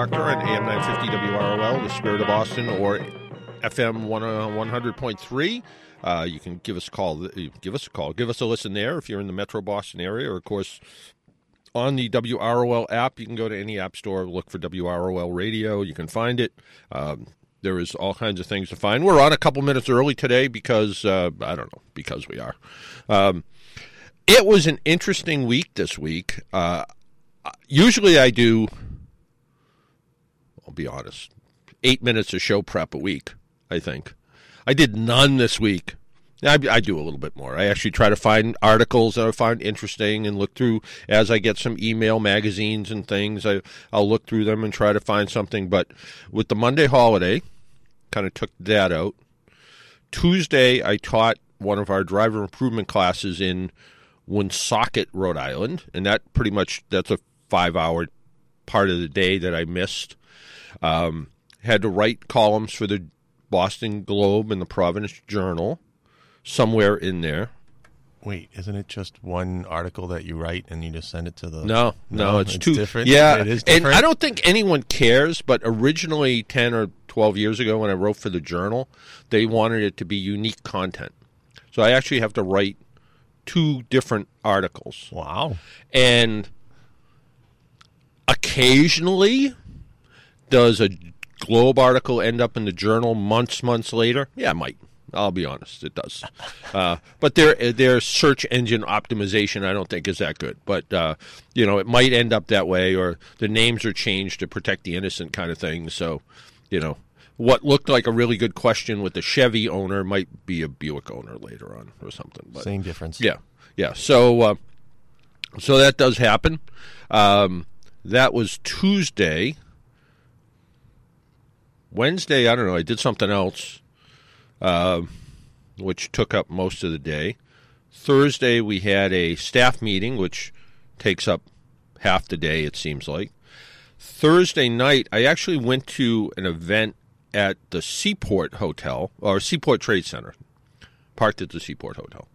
Doctor on AM 950 WROL, the spirit of Boston, or FM 100.3. Uh, you can give us a call. Give us a call. Give us a listen there if you're in the Metro Boston area, or of course on the WROL app. You can go to any app store, look for WROL Radio. You can find it. Um, there is all kinds of things to find. We're on a couple minutes early today because uh, I don't know because we are. Um, it was an interesting week this week. Uh, usually I do. Be honest, eight minutes of show prep a week. I think I did none this week. I, I, do a little bit more. I actually try to find articles that I find interesting and look through as I get some email magazines and things. I, I'll look through them and try to find something. But with the Monday holiday, kind of took that out. Tuesday, I taught one of our driver improvement classes in Woonsocket, Rhode Island, and that pretty much that's a five-hour part of the day that I missed. Um, had to write columns for the Boston Globe and the Providence Journal somewhere in there. Wait, isn't it just one article that you write and you just send it to the? No, no, no it's, it's, two. Different. Yeah, it is different. And I don't think anyone cares. But originally, ten or twelve years ago, when I wrote for the Journal, they wanted it to be unique content. So I actually have to write two different articles. Wow. And occasionally, does a Globe article end up in the Journal months, months later? Yeah, it might. I'll be honest, it does. Uh, but their their search engine optimization, I don't think, is that good. But uh, you know, it might end up that way, or the names are changed to protect the innocent, kind of thing. So, you know, what looked like a really good question with the Chevy owner might be a Buick owner later on, or something. But, Same difference. Yeah, yeah. So, uh, so that does happen. Um, that was Tuesday. Wednesday, I don't know. I did something else uh, which took up most of the day. Thursday, we had a staff meeting, which takes up half the day, it seems like. Thursday night, I actually went to an event at the Seaport Hotel, or Seaport Trade Center, parked at the Seaport Hotel.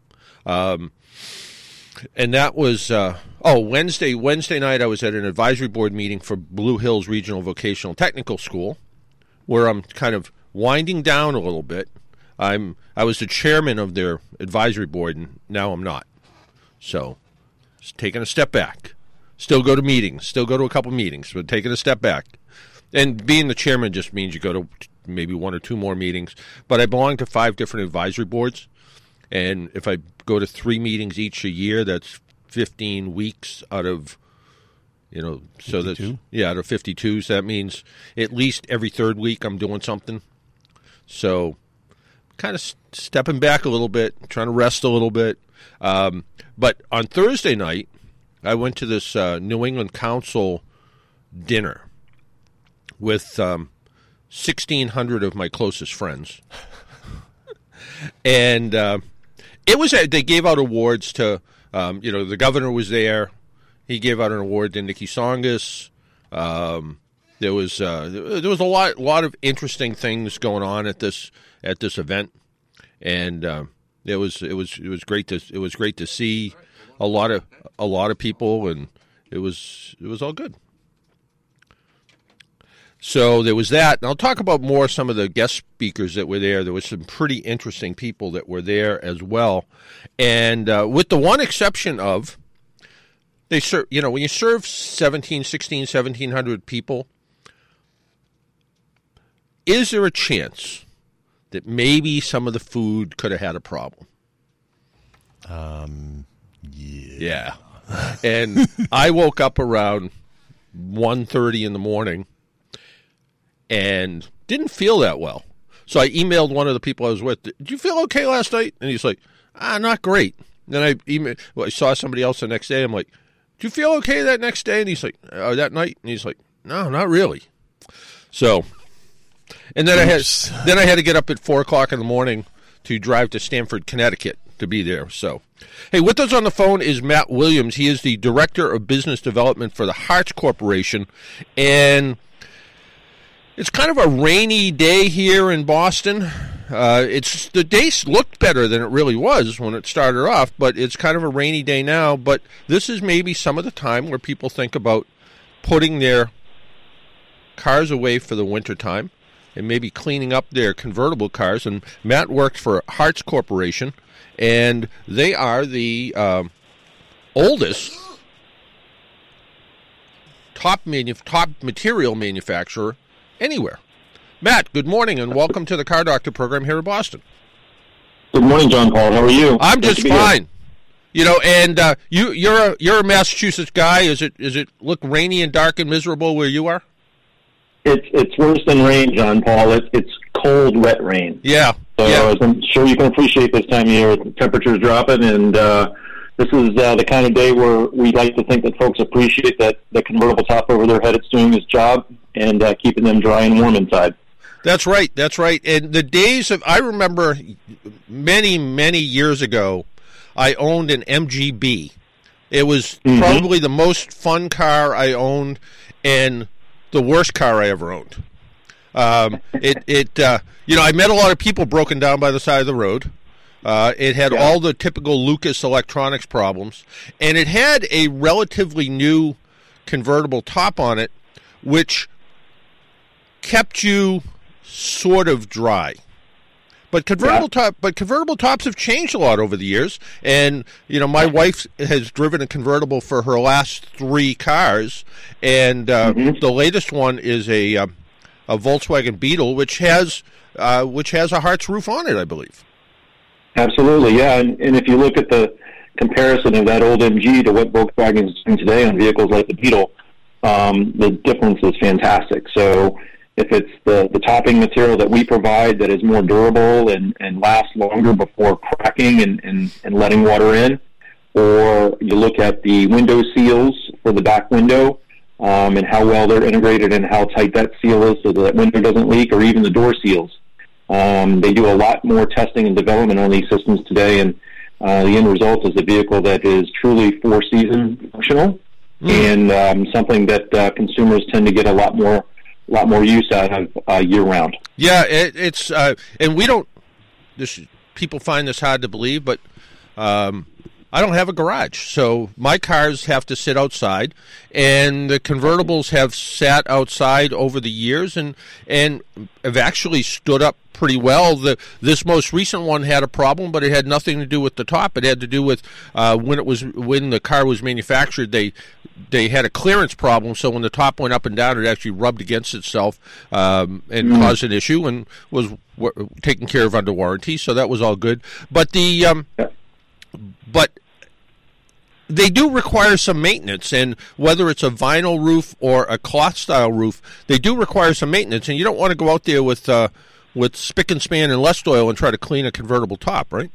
Um, and that was uh, oh Wednesday. Wednesday night, I was at an advisory board meeting for Blue Hills Regional Vocational Technical School, where I'm kind of winding down a little bit I'm I was the chairman of their advisory board, and now I'm not. So, just taking a step back. Still go to meetings. Still go to a couple meetings, but taking a step back. And being the chairman just means you go to maybe one or two more meetings. But I belong to five different advisory boards, and if I go to three meetings each a year, that's 15 weeks out of you know, so 52? that's yeah, out of 52. So that means at least every third week I'm doing something. So kind of stepping back a little bit, trying to rest a little bit. Um, but on Thursday night, I went to this uh, New England Council dinner with um, 1,600 of my closest friends. and uh, it was, they gave out awards to, um, you know, the governor was there. He gave out an award to Niki Tsongas. Um, there was uh, there was a lot lot of interesting things going on at this at this event, and uh, it was it was it was great to it was great to see a lot of a lot of people, and it was it was all good. So there was that, and I'll talk about more some of the guest speakers that were there. There was some pretty interesting people that were there as well, and uh, with the one exception of they serve you know when you serve 17 16 1700 people is there a chance that maybe some of the food could have had a problem. Um, yeah. Yeah. and I woke up around 1.30 in the morning and didn't feel that well. So I emailed one of the people I was with. Did you feel okay last night? And he's like, ah, not great. Then I emailed, well, I saw somebody else the next day. I'm like, do you feel okay that next day? And he's like, oh, that night? And he's like, No, not really. So, and then I had then I had to get up at four o'clock in the morning to drive to Stamford, Connecticut to be there. So, hey, with us on the phone is Matt Williams. He is the director of business development for the Haartz Corporation, and it's kind of a rainy day here in Boston. Uh, it's the day looked better than it really was when it started off, but it's kind of a rainy day now. But this is maybe some of the time where people think about putting their cars away for the winter time and maybe cleaning up their convertible cars. And Matt worked for Haartz Corporation, and they are the um, oldest top manu- top material manufacturer anywhere. Matt, good morning and welcome to the Car Doctor program here in Boston. Good morning, John Paul. How are you? I'm just be here. fine. You know, and uh, you you're a you're a Massachusetts guy. Is it is it look rainy and dark and miserable where you are? It's it's worse than rain, John Paul. It's it's cold, wet rain. Yeah. So yeah. as I'm sure you can appreciate this time of year, the temperatures dropping, and uh, this is uh, the kind of day where we like to think that folks appreciate that the convertible top over their head it's doing its job and uh, keeping them dry and warm inside. That's right. That's right. And the days of I remember many many years ago, I owned an MGB. It was Mhm. probably the most fun car I owned, and the worst car I ever owned. Um, it it uh, you know I met a lot of people broken down by the side of the road. Uh, it had Yeah. all the typical Lucas electronics problems, and it had a relatively new convertible top on it, which kept you sort of dry. But convertible top, but convertible tops have changed a lot over the years, and you know my wife has driven a convertible for her last three cars, and uh, Mhm. the latest one is a uh, a Volkswagen Beetle, which has uh, which has a Haartz roof on it, I believe. Absolutely, yeah. And, and if you look at the comparison of that old MG to what Volkswagen is doing today on vehicles like the Beetle, um, the difference is fantastic. So if it's the, the topping material that we provide that is more durable and, and lasts longer before cracking and, and, and letting water in, or you look at the window seals for the back window um, and how well they're integrated and how tight that seal is so that window doesn't leak, or even the door seals. Um, they do a lot more testing and development on these systems today, and uh, the end result is a vehicle that is truly four season functional and um, something that uh, consumers tend to get a lot more lot more use out of uh, year round. Yeah, it, it's uh, and we don't. This people find this hard to believe, but um, I don't have a garage, so my cars have to sit outside, and the convertibles have sat outside over the years, and and have actually stood up pretty well. The this most recent one had a problem, but it had nothing to do with the top. It had to do with uh, when it was when the car was manufactured. They they had a clearance problem, so when the top went up and down, it actually rubbed against itself um, and caused an issue, and was w- taken care of under warranty. So that was all good. But the um. But they do require some maintenance, and whether it's a vinyl roof or a cloth style roof, they do require some maintenance, and you don't want to go out there with uh, with spick and span and Lestoil and try to clean a convertible top, right?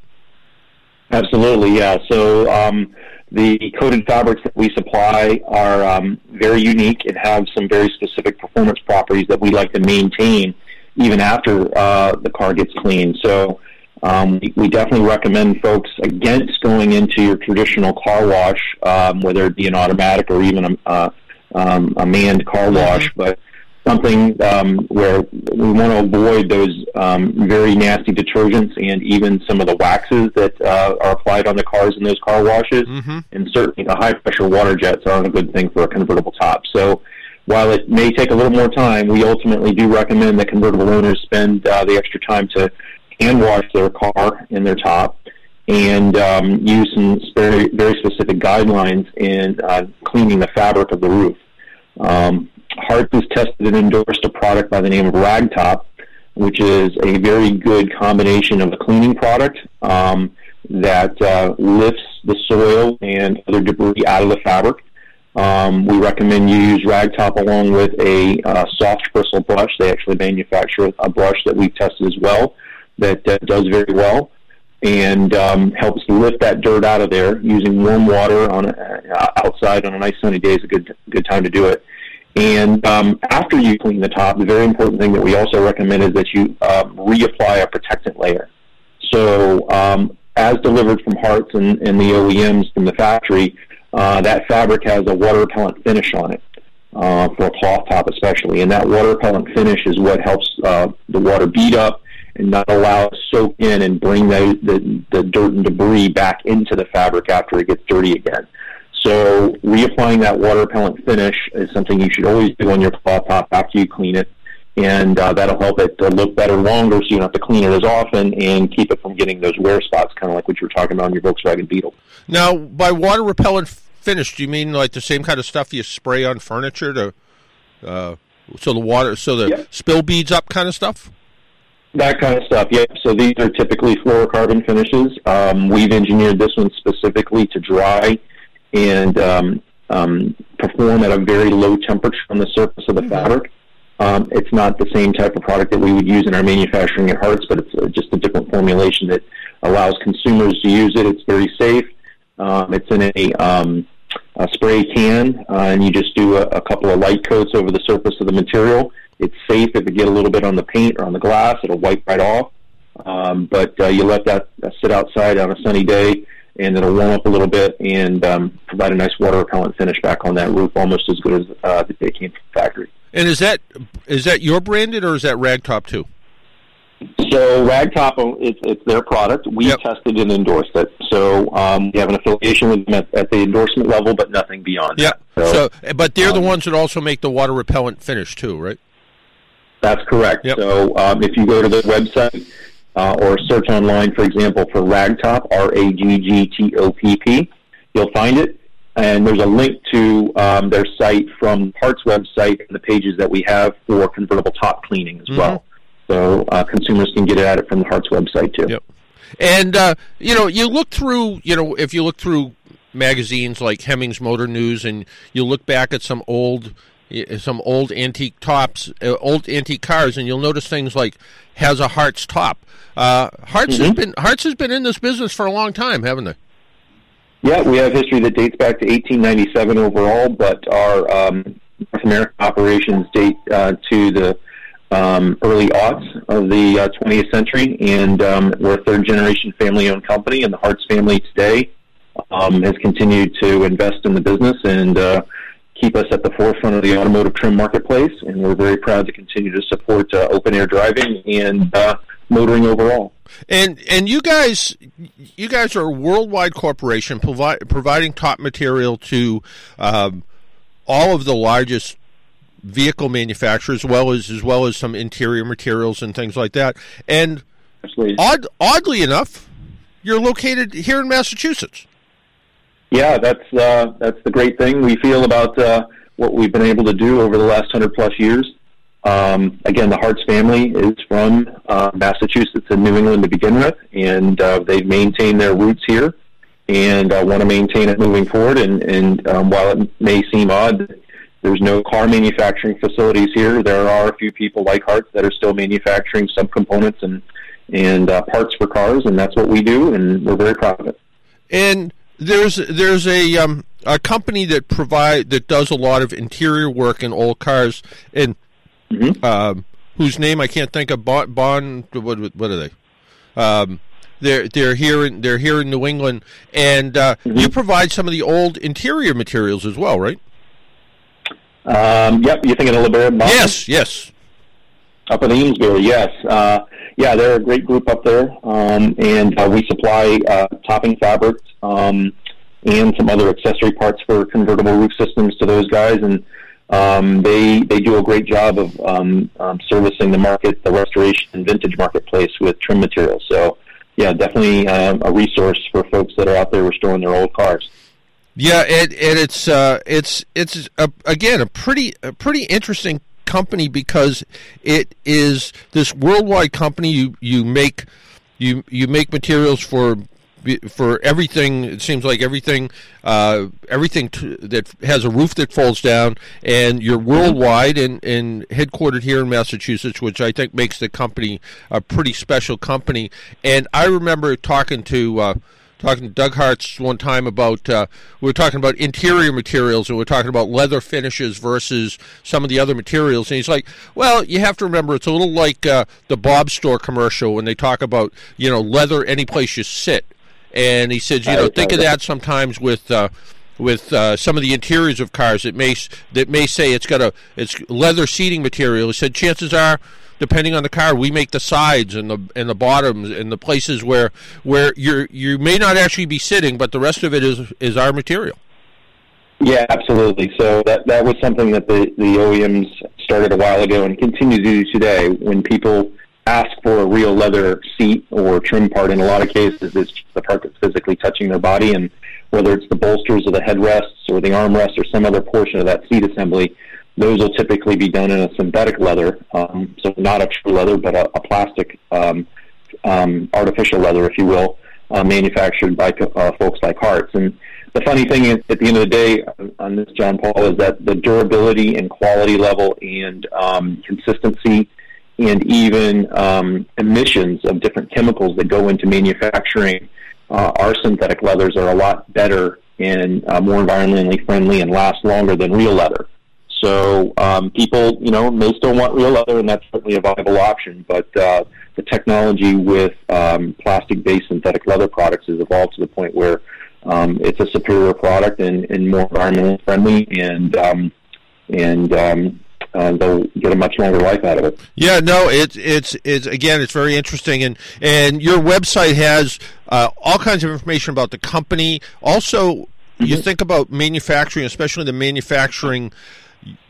Absolutely, yeah. So um, the coated fabrics that we supply are um, very unique and have some very specific performance properties that we like to maintain even after uh, the car gets cleaned. So um, we, we definitely recommend folks against going into your traditional car wash, um, whether it be an automatic or even a, uh, um, a manned car wash, but something um, where we want to avoid those um, very nasty detergents and even some of the waxes that uh, are applied on the cars in those car washes. Mm-hmm. And certainly the high pressure water jets aren't a good thing for a convertible top. So while it may take a little more time, we ultimately do recommend that convertible owners spend uh, the extra time to hand wash their car and their top and um, use some very, very specific guidelines in uh, cleaning the fabric of the roof. Um, Haartz has tested and endorsed a product by the name of RaggTopp, which is a very good combination of a cleaning product um, that uh, lifts the soil and other debris out of the fabric. Um, we recommend you use RaggTopp along with a uh, soft bristle brush. They actually manufacture a brush that we've tested as well that uh, does very well and um, helps lift that dirt out of there using warm water on uh, outside on a nice sunny day is a good good time to do it. And um, after you clean the top, the very important thing that we also recommend is that you um, reapply a protectant layer. So um, as delivered from Haartz and, and the OEMs from the factory, uh, that fabric has a water repellent finish on it. Uh, for a cloth top especially, and that water repellent finish is what helps uh, the water bead up and not allow it to soak in and bring the, the, the dirt and debris back into the fabric after it gets dirty again. So reapplying that water repellent finish is something you should always do on your cloth top after you clean it, and uh, that'll help it to look better longer, so you don't have to clean it as often and keep it from getting those wear spots, kind of like what you were talking about on your Volkswagen Beetle. Now, by water repellent finish, do you mean like the same kind of stuff you spray on furniture to, uh, so the water, so the Yeah. spill beads up, kind of stuff? That kind of stuff, yeah. So these are typically fluorocarbon finishes. Um, we've engineered this one specifically to dry and um, um, perform at a very low temperature on the surface of the fabric. Um, it's not the same type of product that we would use in our manufacturing at Haartz, but it's uh, just a different formulation that allows consumers to use it. It's very safe. Um, it's in a, um, a spray can, uh, and you just do a, a couple of light coats over the surface of the material. It's safe if it get a little bit on the paint or on the glass; it'll wipe right off. Um, but uh, you let that uh, sit outside on a sunny day, and it'll warm up a little bit and um, provide a nice water repellent finish back on that roof, almost as good as uh, the day it came from the factory. And is that is that your branded or is that RaggTopp too? So RaggTopp, uh, it's, it's their product. We Yep. tested and endorsed it. So um, we have an affiliation with them at, at the endorsement level, but nothing beyond. Yeah. that. So, but they're the um, ones that also make the water repellent finish too, right? That's correct. Yep. So um, if you go to the website uh, or search online, for example, for RaggTopp, R A G G T O P P, you'll find it. And there's a link to um, their site from Parts website and the pages that we have for convertible top cleaning as well. So uh, consumers can get at it from the Haartz website too. Yep. And uh, you know, you look through, you know, if you look through magazines like Hemmings Motor News, and you look back at some old, some old antique tops, uh, old antique cars, and you'll notice things like has a Haartz top. Uh, Haartz has been Haartz has been in this business for a long time, haven't they? Yeah, we have history that dates back to 1897 overall, but our um, North American operations date uh, to the um, early aughts of the uh, 20th century, and um, we're a third generation family owned company, and the Haartz family today um, has continued to invest in the business and uh, keep us at the forefront of the automotive trim marketplace, and we're very proud to continue to support uh, open air driving and uh, motoring overall. And and you guys, you guys are a worldwide corporation provi- providing top material to um, all of the largest vehicle manufacturers, as well as as well as some interior materials and things like that. And odd, oddly enough, you're located here in Massachusetts. Yeah, that's uh, that's the great thing we feel about uh, what we've been able to do over the last hundred plus years. Um, again, the Haartz family is from uh, Massachusetts and New England to begin with, and uh, they've maintained their roots here and uh, want to maintain it moving forward. And, and um, while it may seem odd, there's no car manufacturing facilities here. There are a few people like Haartz that are still manufacturing subcomponents and and uh, parts for cars, and that's what we do, and we're very proud of it. And there's there's a um, a company that provide that does a lot of interior work in old cars and Mhm. um, whose name I can't think of. Bond, bon what what are they? Um, they're they're here in they're here in New England, and uh, you provide some of the old interior materials as well, right? Um, yep, you thinking of LeBaron? Bond? Yes, yes. Up in Amesbury, yes. Uh, yeah, they're a great group up there, um, and uh, we supply uh, topping fabrics um, and some other accessory parts for convertible roof systems to those guys, and um, they they do a great job of um, um, servicing the market, the restoration and vintage marketplace with trim materials. So, yeah, definitely um, a resource for folks that are out there restoring their old cars. Yeah, and, and it's uh, it's it's a, again a pretty a pretty interesting company because it is this worldwide company. You you make you you make materials for for everything. It seems like everything uh, everything t- that has a roof that falls down, and you're worldwide and, and headquartered here in Massachusetts, which I think makes the company a pretty special company. And I remember talking to. Uh, talking to Doug Haartz one time about uh, we were talking about interior materials and we are talking about leather finishes versus some of the other materials, and he's like, "Well, you have to remember it's a little like uh, the Bob Store commercial when they talk about you know leather any place you sit." And he says, you know, think of that sometimes with uh, with uh, some of the interiors of cars that may that may say it's got a it's leather seating material. He said chances are, depending on the car, we make the sides and the and the bottoms and the places where where you you may not actually be sitting, but the rest of it is is our material. Yeah, absolutely. So that that was something that the the OEMs started a while ago and continue to do today. When people ask for a real leather seat or trim part, in a lot of cases, it's the part that's physically touching their body, and whether it's the bolsters or the headrests or the armrests or some other portion of that seat assembly, those will typically be done in a synthetic leather, um, so not a true leather, but a, a plastic um, um, artificial leather, if you will, uh, manufactured by uh, folks like Haartz. And the funny thing is, at the end of the day, on this, John Paul, is that the durability and quality level and um, consistency and even um, emissions of different chemicals that go into manufacturing uh, our synthetic leathers are a lot better and uh, more environmentally friendly and last longer than real leather. So um, people, you know, may still want real leather, and that's certainly a viable option. But uh, the technology with um, plastic-based synthetic leather products has evolved to the point where um, it's a superior product and, and more environmentally friendly, and um, and um, uh, they'll get a much longer life out of it. Yeah, no, it's it's it's again, it's very interesting, and and your website has uh, all kinds of information about the company. Also, mm-hmm. you think about manufacturing, especially the manufacturing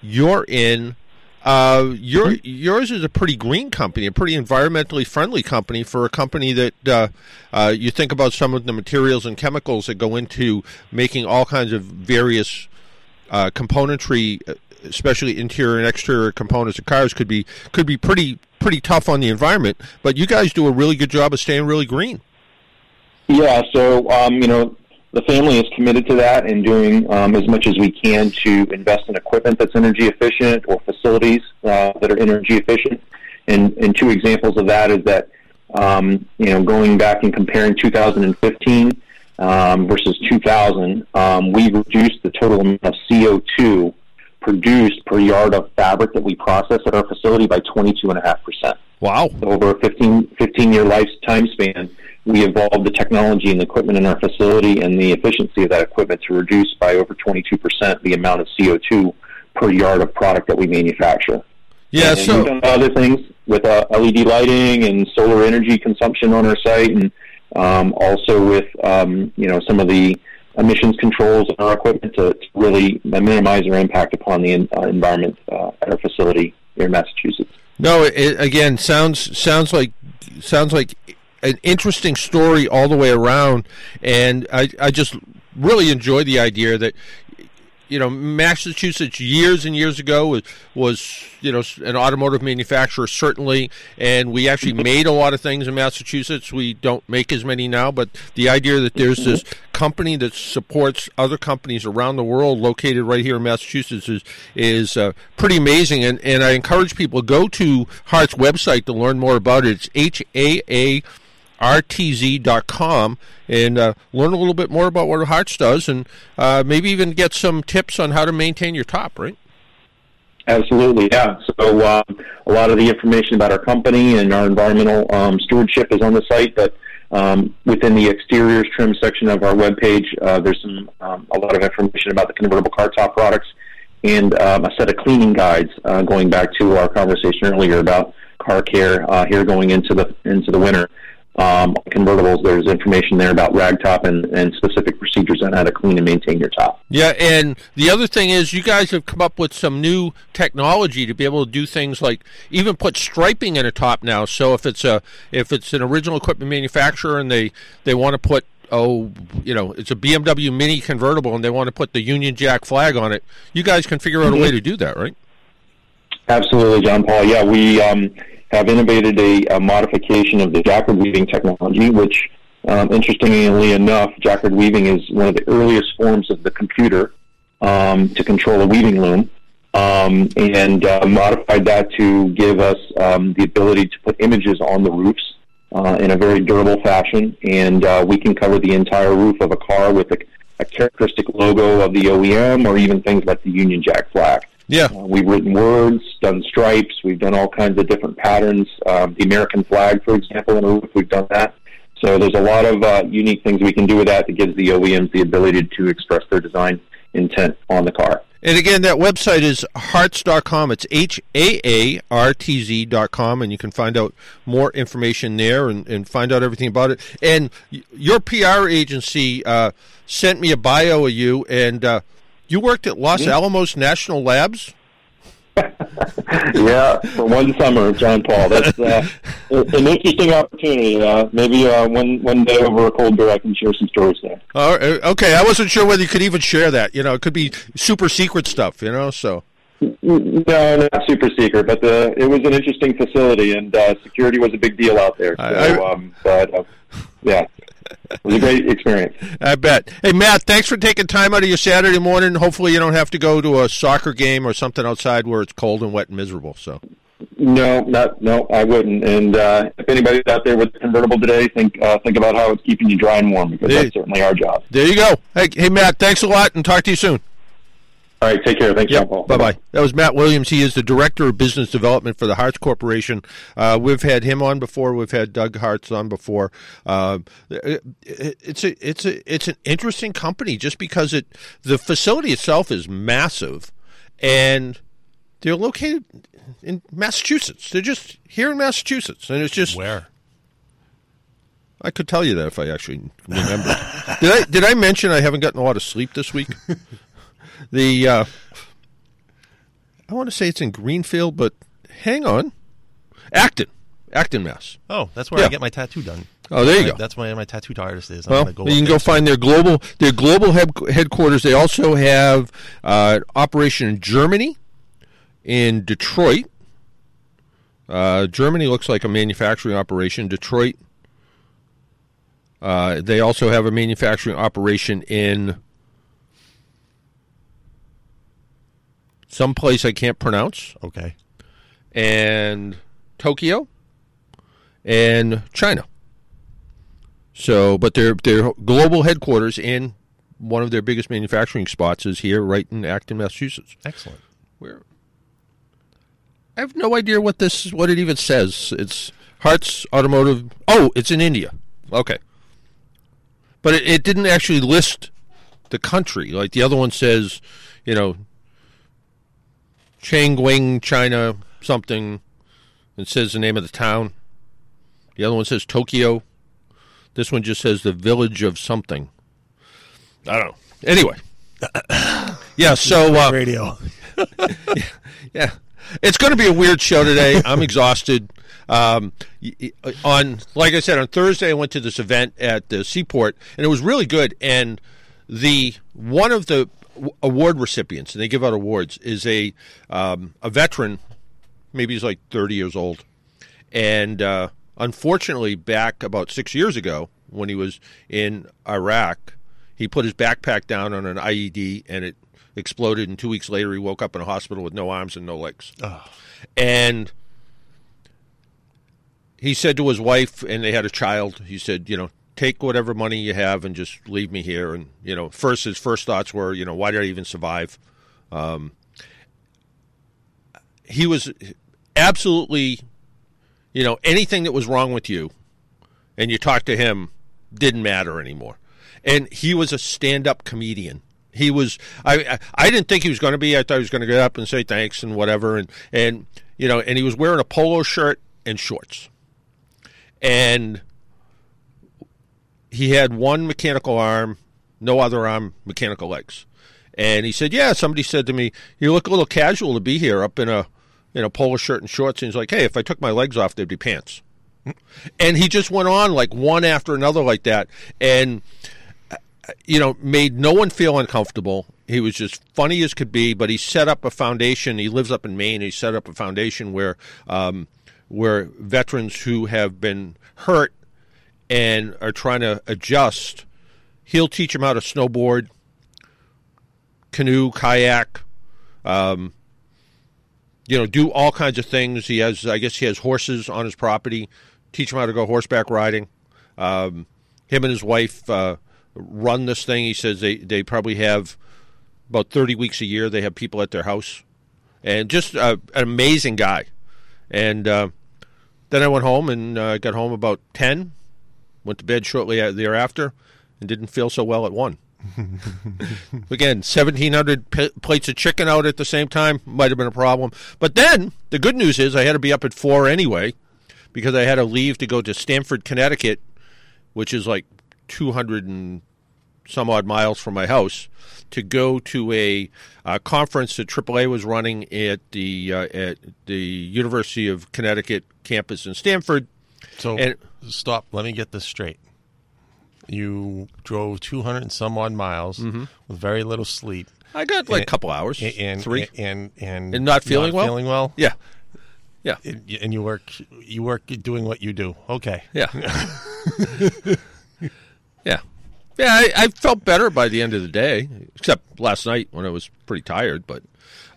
you're in. Uh, your mm-hmm. yours is a pretty green company, a pretty environmentally friendly company for a company that uh, uh, you think about some of the materials and chemicals that go into making all kinds of various uh, componentry especially interior and exterior components of cars could be could be pretty pretty tough on the environment. But you guys do a really good job of staying really green. Yeah, so um, you know the family is committed to that and doing um, as much as we can to invest in equipment that's energy efficient or facilities uh, that are energy efficient. And, and two examples of that is that um, you know going back and comparing 2015 um, versus 2000, um, we've reduced the total amount of CO2 produced per yard of fabric that we process at our facility by 22.5%. Wow. So over a 15, 15 year lifetime span, we evolved the technology and the equipment in our facility and the efficiency of that equipment to reduce by over 22% the amount of CO2 per yard of product that we manufacture. Yeah, and so we've done other things with uh, LED lighting and solar energy consumption on our site, and um, also with um, you know some of the emissions controls on our equipment to, to really minimize our impact upon the uh, environment uh, at our facility here in Massachusetts. No, it, again, sounds sounds like sounds like an interesting story all the way around, and I I just really enjoy the idea that you know, Massachusetts years and years ago was was you know an automotive manufacturer certainly, and we actually made a lot of things in Massachusetts. We don't make as many now, but the idea that there's this company that supports other companies around the world located right here in Massachusetts is is uh, pretty amazing. And and I encourage people to go to Haartz website to learn more about it. It's H A A rtz.com and uh, learn a little bit more about what Haartz does and uh, maybe even get some tips on how to maintain your top, right? Absolutely, yeah. So um, a lot of the information about our company and our environmental um, stewardship is on the site, but um, within the exteriors trim section of our webpage, uh, there's some um, a lot of information about the convertible car top products and um, a set of cleaning guides uh, going back to our conversation earlier about car care uh, here going into the into the winter um, convertibles, there's information there about RaggTopp and, and specific procedures on how to clean and maintain your top. Yeah, and the other thing is you guys have come up with some new technology to be able to do things like even put striping in a top now. So if it's a if it's an original equipment manufacturer and they they want to put oh, you know, it's a BMW Mini convertible and they want to put the Union Jack flag on it, you guys can figure out mm-hmm. a way to do that, right? Absolutely, John Paul. Yeah, we um, have innovated a, a modification of the jacquard weaving technology, which, um, interestingly enough, jacquard weaving is one of the earliest forms of the computer um, to control a weaving loom, um, and uh, modified that to give us um, the ability to put images on the roofs uh, in a very durable fashion, and uh, we can cover the entire roof of a car with a, a characteristic logo of the OEM or even things like the Union Jack flag. Yeah. Uh, we've written words, done stripes, we've done all kinds of different patterns. Um, the American flag, for example, in a roof, we've done that. So there's a lot of uh, unique things we can do with that that gives the OEMs the ability to express their design intent on the car. And again, that website is haartz.com. It's H A A R T Z.com, and you can find out more information there and, and find out everything about it. And your PR agency uh, sent me a bio of you, and uh, you worked at Los Alamos National Labs. yeah, for one summer, John Paul. That's uh, an interesting opportunity. Uh, maybe uh, one one day over a cold beer, I can share some stories there. Oh, uh, okay. I wasn't sure whether you could even share that. You know, it could be super secret stuff. You know, so. No, not super secret, but the, it was an interesting facility, and uh, security was a big deal out there. So, I- I- um, but uh, yeah, it was a great experience. I bet. Hey, Matt, thanks for taking time out of your Saturday morning. Hopefully, you don't have to go to a soccer game or something outside where it's cold and wet and miserable. So, No, not no, I wouldn't. And uh, if anybody's out there with a convertible today, think uh, think about how it's keeping you dry and warm because that's certainly our job. there you go. Hey, hey, Matt, thanks a lot, and talk to you soon. All right, take care. Thanks, John Paul. Bye bye. That was Matt Williams. He is the director of business development for the Haartz Corporation. Uh, we've had him on before. We've had Doug Haartz on before. Uh, it- it's a it's a it's an interesting company just because it the facility itself is massive, and they're located in Massachusetts. They're just here in Massachusetts, and it's just Where? I could tell you that if I actually remember. did I did I mention I haven't gotten a lot of sleep this week? the uh, I want to say it's in Greenfield, but hang on, Acton, Acton, Mass. Oh, that's where Yeah. I get my tattoo done. Oh, there you My- go. That's where my tattoo artist is. I'm Well, go you can go find their global their global head, headquarters. They also have uh, operation in Germany, in Detroit. Uh, Germany looks like a manufacturing operation. Detroit. Uh, they also have a manufacturing operation in some place I can't pronounce, Okay. and Tokyo, and China. So, but their their global headquarters and one of their biggest manufacturing spots is here, right in Acton, Massachusetts. Excellent. Where I have no idea what this what it even says. It's Haartz Automotive. Oh, it's in India. Okay, but it, it didn't actually list the country like the other one says. You know, Changwing, China, something. It says the name of the town. The other one says Tokyo. This one just says the village of something. I don't know. Anyway. yeah, so uh, Radio. yeah, yeah. it's going to be a weird show today. I'm exhausted. Um, y- on like I said on Thursday, I went to this event at the Seaport, and it was really good. And the one of the award recipients, and they give out awards, is a um, a veteran. Maybe he's like 30 years old, and uh, unfortunately, back about six years ago, when he was in Iraq, he put his backpack down on an IED, and it exploded. And two weeks later, he woke up in a hospital with no arms and no legs. And he said to his wife, and they had a child. He said, you know, take whatever money you have and just leave me here. And you know, first his first thoughts were, you know, why did I even survive? Um, he was absolutely, you know, anything that was wrong with you, and you talked to him, didn't matter anymore. And he was a stand-up comedian. He was. I. I, didn't think he was going to be. I thought he was going to get up and say thanks and whatever. And and you know, and he was wearing a polo shirt and shorts. And he had one mechanical arm, no other arm, mechanical legs. And he said, "Yeah." Somebody said to me, "You look a little casual to be here, up in a, you know, polo shirt and shorts." And he's like, "Hey, if I took my legs off, they'd be pants." And he just went on like one after another like that, and you know, made no one feel uncomfortable. He was just funny as could be, but he set up a foundation. He lives up in Maine. He set up a foundation where, um, where veterans who have been hurt and are trying to adjust, he'll teach them how to snowboard, canoe, kayak, um, you know, do all kinds of things. He has, I guess, he has horses on his property teach him how to go horseback riding. Um, him and his wife uh, run this thing. He says they, they probably have about 30 weeks a year. They have people at their house. And just uh, an amazing guy. And uh, then I went home and uh, got home about 10, went to bed shortly thereafter, and didn't feel so well at 1. Again, 1,700 p- plates of chicken out at the same time might have been a problem. But then the good news is I had to be up at 4 anyway because I had to leave to go to Stamford, Connecticut, which is like 200 and some odd miles from my house, to go to a uh, conference that AAA was running at the uh, at the University of Connecticut campus in Stamford. So And- stop. Let me get this straight. You drove 200 and some odd miles Mm-hmm. with very little sleep. I got like a couple hours, and, and three, and and, And not feeling well? Feeling well. yeah, yeah, And you- and you work you work doing what you do. Okay. yeah, yeah, yeah. I, I felt better by the end of the day, except last night when I was pretty tired, but.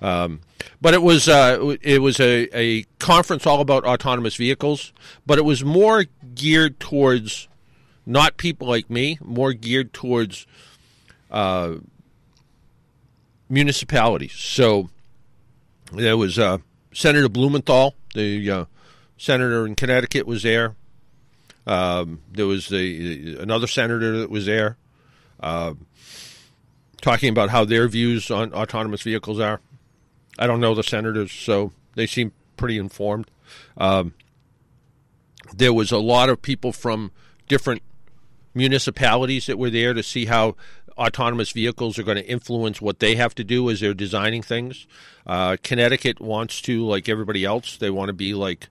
Um, but it was uh, it was a, a conference all about autonomous vehicles, but it was more geared towards not people like me, more geared towards uh, municipalities. So there was uh, Senator Blumenthal, the uh, senator in Connecticut, was there. Um, there was the another senator that was there, uh, talking about how their views on autonomous vehicles are. I don't know the senators, so they seem pretty informed. Um, there was a lot of people from different municipalities that were there to see how autonomous vehicles are going to influence what they have to do as they're designing things. Uh, Connecticut wants to, like everybody else, they want to be like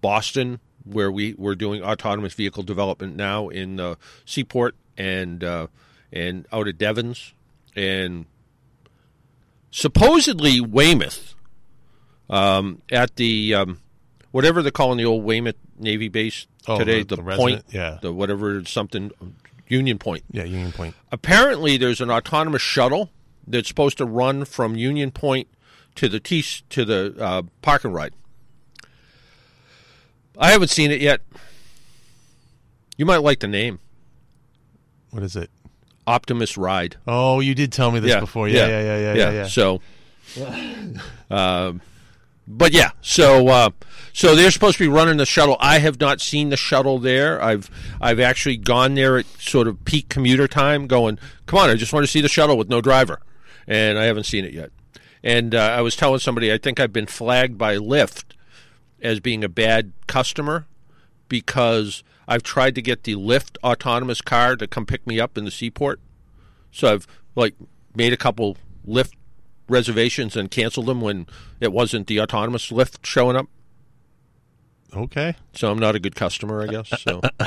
Boston, where we we're doing autonomous vehicle development now in uh, Seaport and uh, and out at Devens and supposedly Weymouth um, at the um, whatever they're calling the old Weymouth Navy base Oh, today, the- the, the point, resident- yeah. the whatever something Union Point. Yeah, Union Point. Apparently, there's an autonomous shuttle that's supposed to run from Union Point to the T to the uh, park and ride. I haven't seen it yet. You might like the name What is it? Optimus Ride. Oh, you did tell me this before. Yeah, yeah, yeah, yeah, yeah. yeah, So, um, but yeah, so uh, so they're supposed to be running the shuttle. I have not seen the shuttle there. I've I've actually gone there at sort of peak commuter time, going, "Come on, I just want to see the shuttle with no driver," and I haven't seen it yet. And uh, I was telling somebody, I think I've been flagged by Lyft as being a bad customer because I've tried to get the Lyft autonomous car to come pick me up in the seaport. So I've like made a couple Lyft reservations and canceled them when it wasn't the autonomous Lyft showing up. Okay. So I'm not a good customer, I guess. So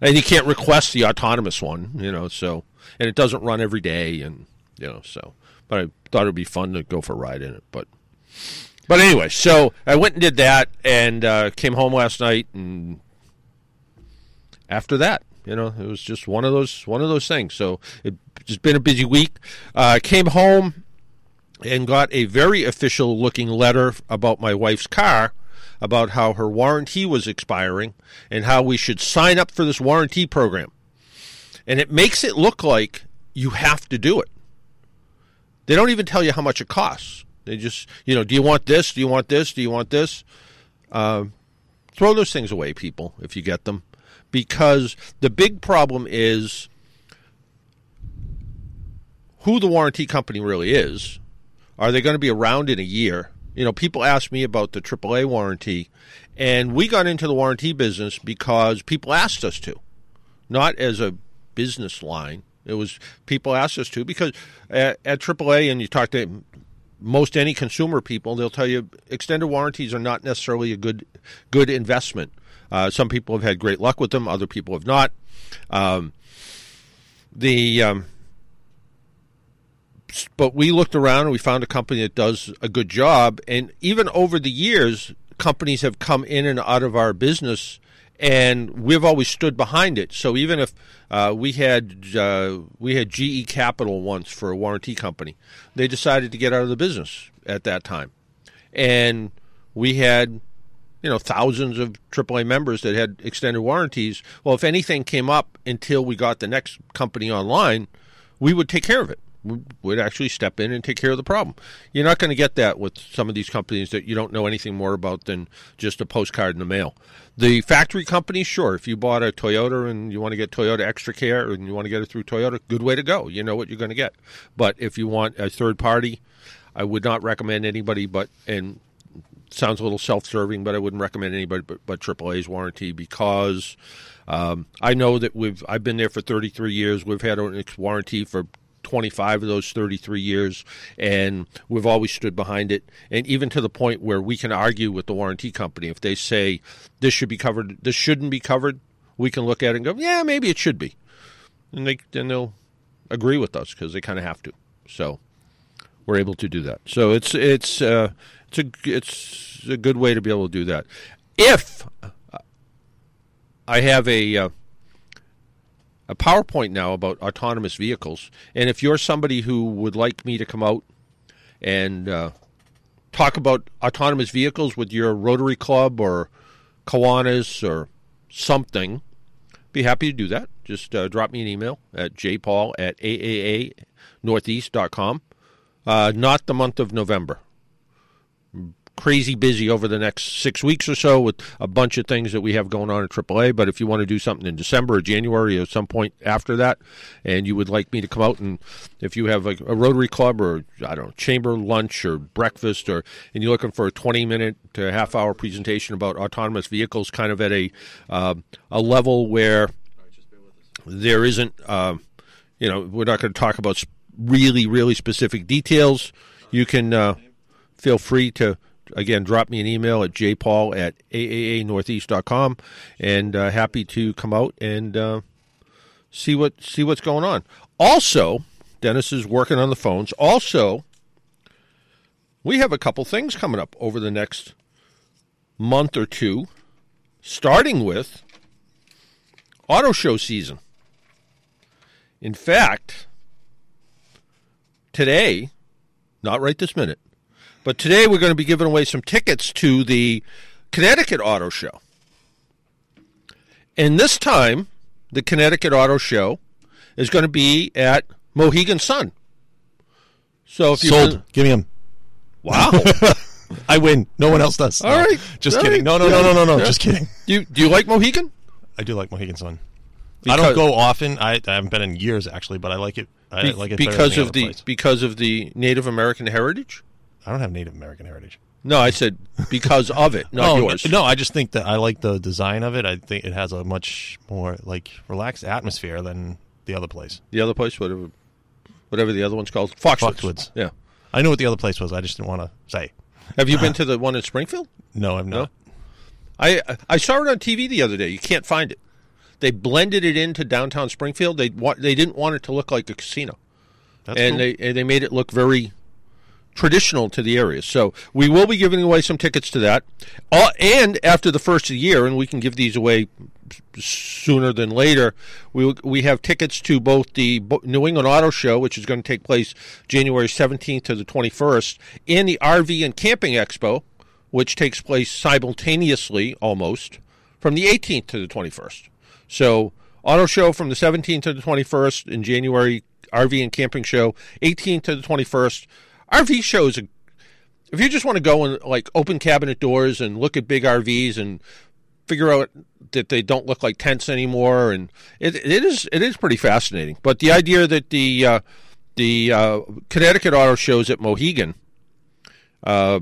and you can't request the autonomous one, you know. So and it doesn't run every day, and you know. So but I thought it'd be fun to go for a ride in it, but. But anyway, so I went and did that, and uh, came home last night, and after that, you know, it was just one of those one of those things. So it's just been a busy week. Uh, came home and got a very official looking letter about my wife's car, about how her warranty was expiring, and how we should sign up for this warranty program. And it makes it look like you have to do it. They don't even tell you how much it costs. They just, you know, do you want this? Do you want this? Do you want this? Uh, throw those things away, people, if you get them. Because the big problem is who the warranty company really is. Are they going to be around in a year? You know, people ask me about the AAA warranty, and we got into the warranty business because people asked us to, not as a business line. It was people asked us to because at, at AAA, and you talk to most any consumer people, they'll tell you extended warranties are not necessarily a good good investment. Uh, some people have had great luck with them, other people have not. Um, the um, but we looked around and we found a company that does a good job. And even over the years, companies have come in and out of our business, and we've always stood behind it. So even if uh, we had uh, we had GE Capital once for a warranty company, they decided to get out of the business at that time, and we had you know thousands of AAA members that had extended warranties. Well, if anything came up until we got the next company online, we would take care of it. We would actually step in and take care of the problem. You're not going to get that with some of these companies that you don't know anything more about than just a postcard in the mail. The factory companies, sure, if you bought a Toyota and you want to get Toyota Extra Care and you want to get it through Toyota, good way to go. You know what you're going to get. But if you want a third party, I would not recommend anybody but and sounds a little self-serving, but I wouldn't recommend anybody but, but AAA's warranty because um, I know that we've I've been there for 33 years. We've had a warranty for 25 of those 33 years, and we've always stood behind it. And even to the point where we can argue with the warranty company if they say this should be covered, this shouldn't be covered, we can look at it and go, yeah, maybe it should be, and they then they'll agree with us because they kind of have to. So we're able to do that. So it's it's uh, it's a it's a good way to be able to do that. If I have a uh, a PowerPoint now about autonomous vehicles, and if you're somebody who would like me to come out and uh, talk about autonomous vehicles with your Rotary Club or Kiwanis or something, be happy to do that. Just uh, drop me an email at jpaul at aaanortheast.com. Uh, not the month of November crazy busy over the next six weeks or so with a bunch of things that we have going on at AAA. But if you want to do something in December or January or some point after that, and you would like me to come out and if you have a, Rotary Club or I don't know chamber lunch or breakfast or and you're looking for a 20 minute to half hour presentation about autonomous vehicles, kind of at a uh, a level where there isn't, uh, you know, we're not going to talk about really really specific details. You can uh, feel free to again, drop me an email at jpaul at aaanortheast.com and uh, happy to come out and uh, see what see what's going on. Also, Dennis is working on the phones. Also, we have a couple things coming up over the next month or two, starting with auto show season. In fact, today, not right this minute, but today we're going to be giving away some tickets to the Connecticut Auto Show. And this time, the Connecticut Auto Show is going to be at Mohegan Sun. So if you sold, give me them. Wow. I win. No one else does. All no. right. Just All kidding. right. No, no, no, no, no, no. Yeah. Just kidding. Do you, do you like Mohegan? I do like Mohegan Sun. Because- I don't go often. I, I haven't been in years actually, but I like it. I Be- like it because of the place. because of the Native American heritage. I don't have Native American heritage. No, I said because of it, not oh, yours. No, I just think that I like the design of it. I think it has a much more like relaxed atmosphere than the other place. The other place, whatever, whatever the other one's called, Foxwoods. Foxwoods. Yeah. I know what the other place was. I just didn't want to say. Have you been to the one in Springfield? No, I'm not. I I saw it on TV the other day. You can't find it. They blended it into downtown Springfield. They they didn't want it to look like a casino, That's and cool. they and they made it look very traditional to the area. So we will be giving away some tickets to that. Uh, and after the first year, and we can give these away sooner than later, we we have tickets to both the New England Auto Show, which is going to take place January 17th to the 21st, and the RV and Camping Expo, which takes place simultaneously almost from the 18th to the 21st. So auto show from the 17th to the 21st in January, RV and camping show 18th to the 21st. RV shows if you just want to go and like open cabinet doors and look at big RVs and figure out that they don't look like tents anymore, and it, it is it is pretty fascinating. But the idea that the uh, the uh, Connecticut Auto Shows at Mohegan uh,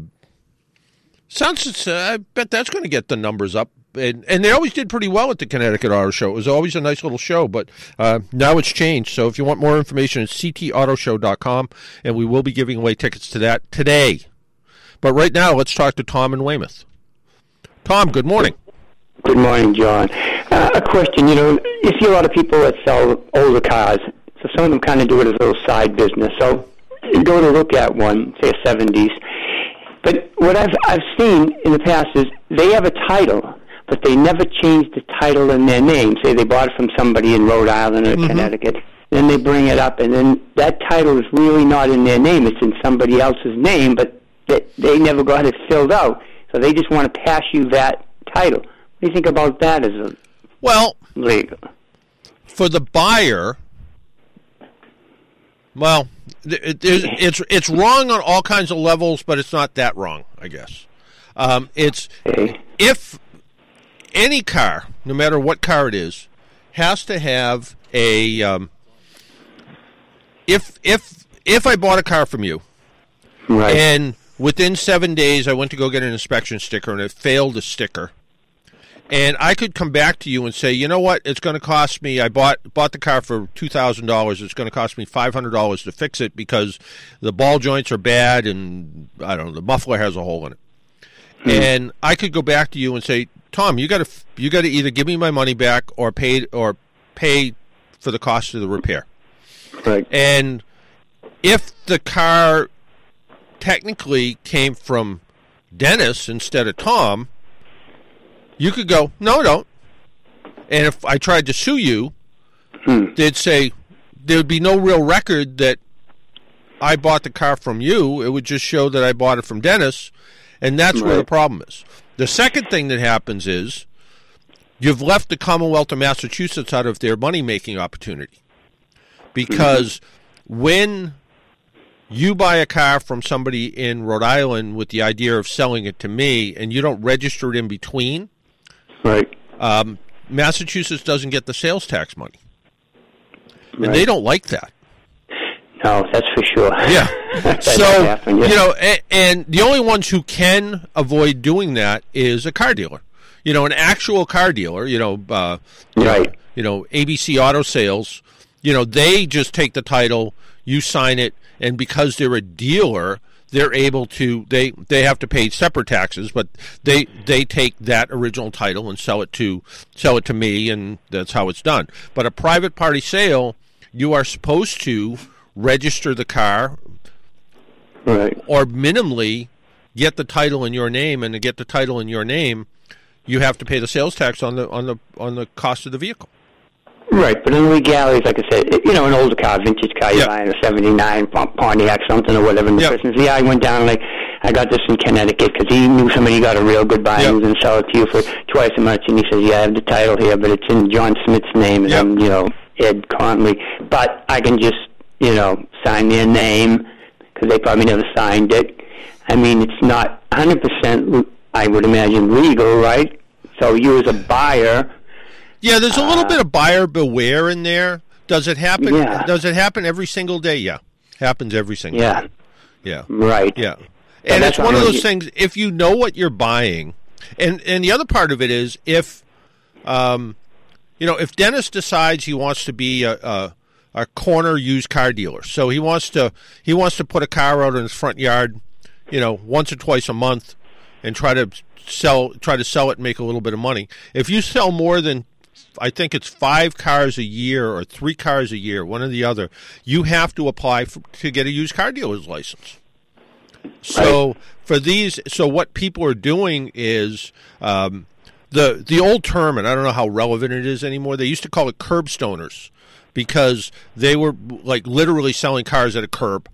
sounds. Uh, I bet that's going to get the numbers up. And, and they always did pretty well at the Connecticut Auto Show. It was always a nice little show, but uh, now it's changed. So if you want more information, it's ctautoshow.com, and we will be giving away tickets to that today. But right now, let's talk to Tom in Weymouth. Tom, good morning. Good morning, John. Uh, a question. You know, you see a lot of people that sell older cars. So some of them kind of do it as a little side business. So you go to look at one, say a 70s. But what I've I've seen in the past is they have a title, but they never change the title in their name. Say they bought it from somebody in Rhode Island or Connecticut. Then they bring it up, and then that title is really not in their name. It's in somebody else's name, but they, they never got it filled out. So they just want to pass you that title. What do you think about that as a Well, legal? for the buyer, well, th- it, it's it's wrong on all kinds of levels, but it's not that wrong, I guess. Um, it's Okay. if any car, no matter what car it is, has to have a um, if if if I bought a car from you Right. and within seven days I went to go get an inspection sticker and it failed the sticker. And I could come back to you and say, you know what, it's going to cost me. I bought bought the car for two thousand dollars. It's going to cost me five hundred dollars to fix it because the ball joints are bad and I don't know the muffler has a hole in it. And I could go back to you and say, Tom, you got to you got to either give me my money back or pay or pay for the cost of the repair. right. And if the car technically came from Dennis instead of Tom, you could go, no, don't. And if I tried to sue you, hmm. they'd say there would be no real record that I bought the car from you. It would just show that I bought it from Dennis. And that's where the problem is. The second thing that happens is you've left the Commonwealth of Massachusetts out of their money making opportunity because when you buy a car from somebody in Rhode Island with the idea of selling it to me and you don't register it in between, Right. um, Massachusetts doesn't get the sales tax money. And Right. they don't like that. No, that's for sure. Yeah. So, happen, yeah. you know, and, and the only ones who can avoid doing that is a car dealer. You know, an actual car dealer, you know, uh, you know, Right. you know, ABC Auto Sales, you know, they just take the title, you sign it, and because they're a dealer, they're able to they they have to pay separate taxes, but they they take that original title and sell it to sell it to me, and that's how it's done. But a private party sale, you are supposed to register the car right. or minimally get the title in your name, and to get the title in your name, you have to pay the sales tax on the on the on the cost of the vehicle. Right, but in the legalities, like I said, you know, an older car, vintage car, you're Yeah. buying a 79 Pontiac something or whatever, and the Yeah. person says, yeah, I went down, like, I got this in Connecticut because he knew somebody got a real good buy Yeah. and was going to sell it to you for twice as much, and he says, yeah, I have the title here, but it's in John Smith's name, and Yeah. I'm, you know, Ed Conley, but I can just, you know, sign their name because they probably never signed it. I mean, it's not 100%, I would imagine, legal, right? So you as a buyer, Yeah, there's a little bit of buyer beware in there. Does it happen? Yeah. Does it happen every single day? Yeah, happens every single. yeah, day. yeah, right. yeah. And that's it's one of those mean. things. If you know what you're buying, and and the other part of it is if, um, you know, if Dennis decides he wants to be a, a a corner used car dealer, so he wants to he wants to put a car out in his front yard, you know, once or twice a month, and try to sell try to sell it and make a little bit of money. If you sell more than I think it's five cars a year or three cars a year, one or the other, you have to apply for, to get a used car dealer's license. So for these, so what people are doing is um, the the old term, and I don't know how relevant it is anymore. They used to call it curbstoners because they were like literally selling cars at a curb,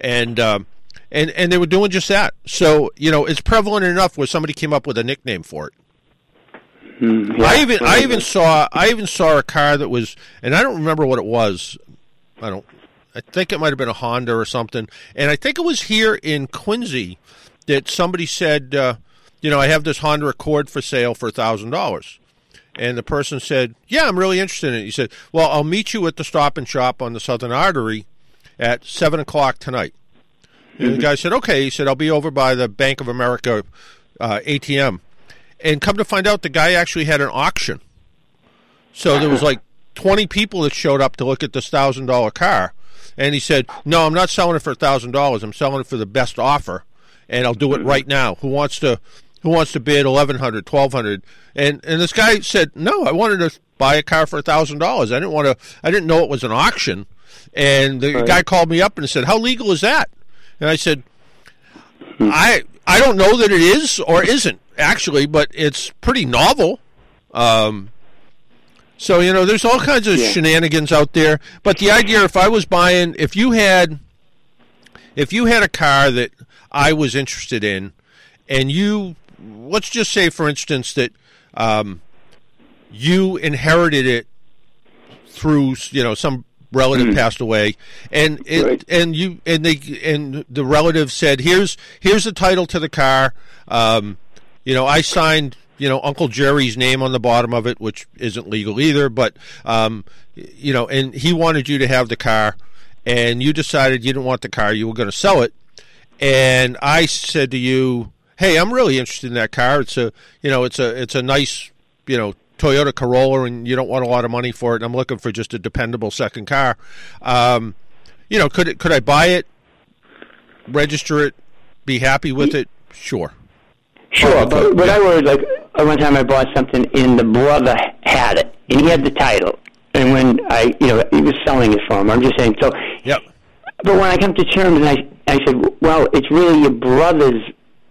and um, and and they were doing just that. So you know, it's prevalent enough where somebody came up with a nickname for it. I even I even saw I even saw a car that was, and I don't remember what it was. I don't. I think it might have been a Honda or something, and I think it was here in Quincy that somebody said, uh, you know, I have this Honda Accord for sale for thousand dollars, and the person said, yeah, I'm really interested in it. He said, well, I'll meet you at the Stop and Shop on the Southern Artery at seven o'clock tonight. And the guy said, okay. He said, I'll be over by the Bank of America uh, ATM. And come to find out, the guy actually had an auction. So there was like 20 people that showed up to look at this thousand dollar car. And he said, No, I'm not selling it for thousand dollars. I'm selling it for the best offer, and I'll do it right now. Who wants to? Who wants to bid eleven hundred, twelve hundred? And and this guy said, No, I wanted to buy a car for thousand dollars. I didn't want to. I didn't know it was an auction. And the guy called me up and said, How legal is that? And I said, I I don't know that it is or isn't actually, but it's pretty novel. Um, so you know, there's all kinds of Yeah. shenanigans out there. But the idea, if I was buying, if you had, if you had a car that I was interested in, and you let's just say, for instance, that um, you inherited it through you know some relative passed away, and it, Right. and you and they and the relative said, "Here's here's the title to the car." Um, you know, I signed you know Uncle Jerry's name on the bottom of it, which isn't legal either. But um, you know, and he wanted you to have the car, and you decided you didn't want the car; you were going to sell it. And I said to you, "Hey, I'm really interested in that car. It's a you know, it's a it's a nice you know." Toyota Corolla, and you don't want a lot of money for it. And I'm looking for just a dependable second car. Um, you know, could it, could I buy it, register it, be happy with it? Sure. Sure, but what I was like, uh, one time I bought something and the brother had it, and he had the title. And when I, you know, he was selling it for him. I'm just saying. So, Yep. but when I come to terms, and I, I said, well, it's really your brother's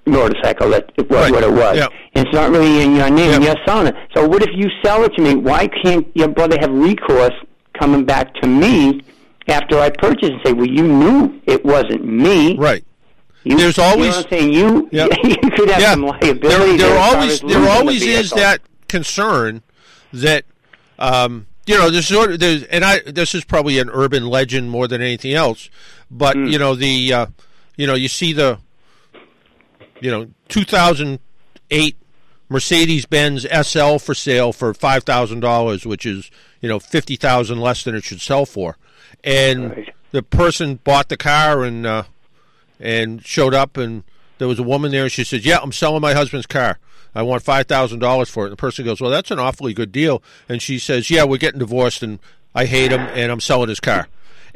motorcycle that it was Right. what it was. Yep. It's not really in your name. Yep. You're selling it. So what if you sell it to me? Why can't your brother have recourse coming back to me after I purchased and say, well, you knew it wasn't me. Right. You, There's you know what I'm saying. You, Yep. you could have yeah. some liability. There, there there always there losing the always is that concern that um, you know there's sort of there's and I this is probably an urban legend more than anything else, but Hmm. you know the uh, you know you see the you know 2008 Mercedes Benz SL for sale for five thousand dollars, which is you know fifty thousand less than it should sell for, and Right. the person bought the car and uh, and showed up and there was a woman there and she said, "Yeah, I'm selling my husband's car. I want five thousand dollars for it." And the person goes, "Well, that's an awfully good deal." And she says, "Yeah, we're getting divorced and I hate him and I'm selling his car."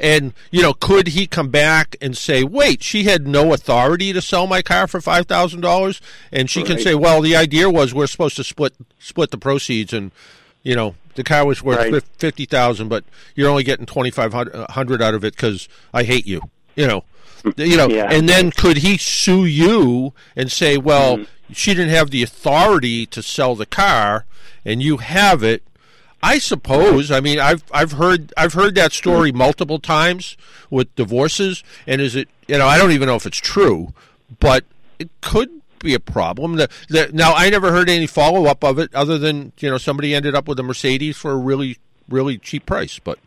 And you know, could he come back and say, "Wait, she had no authority to sell my car for five thousand dollars"? And she can say, "Well, the idea was we're supposed to split split the proceeds and." You know, the car was worth Right. fifty thousand, but you're only getting twenty five hundred out of it because I hate you. You know, you know, Yeah. and then could he sue you and say, well, Mm-hmm. she didn't have the authority to sell the car, and you have it? I suppose. I mean, I've I've heard I've heard that story multiple times with divorces, and is it? You know, I don't even know if it's true, but it could be a problem. The, the, now, I never heard any follow up of it, other than you know somebody ended up with a Mercedes for a really really cheap price, but.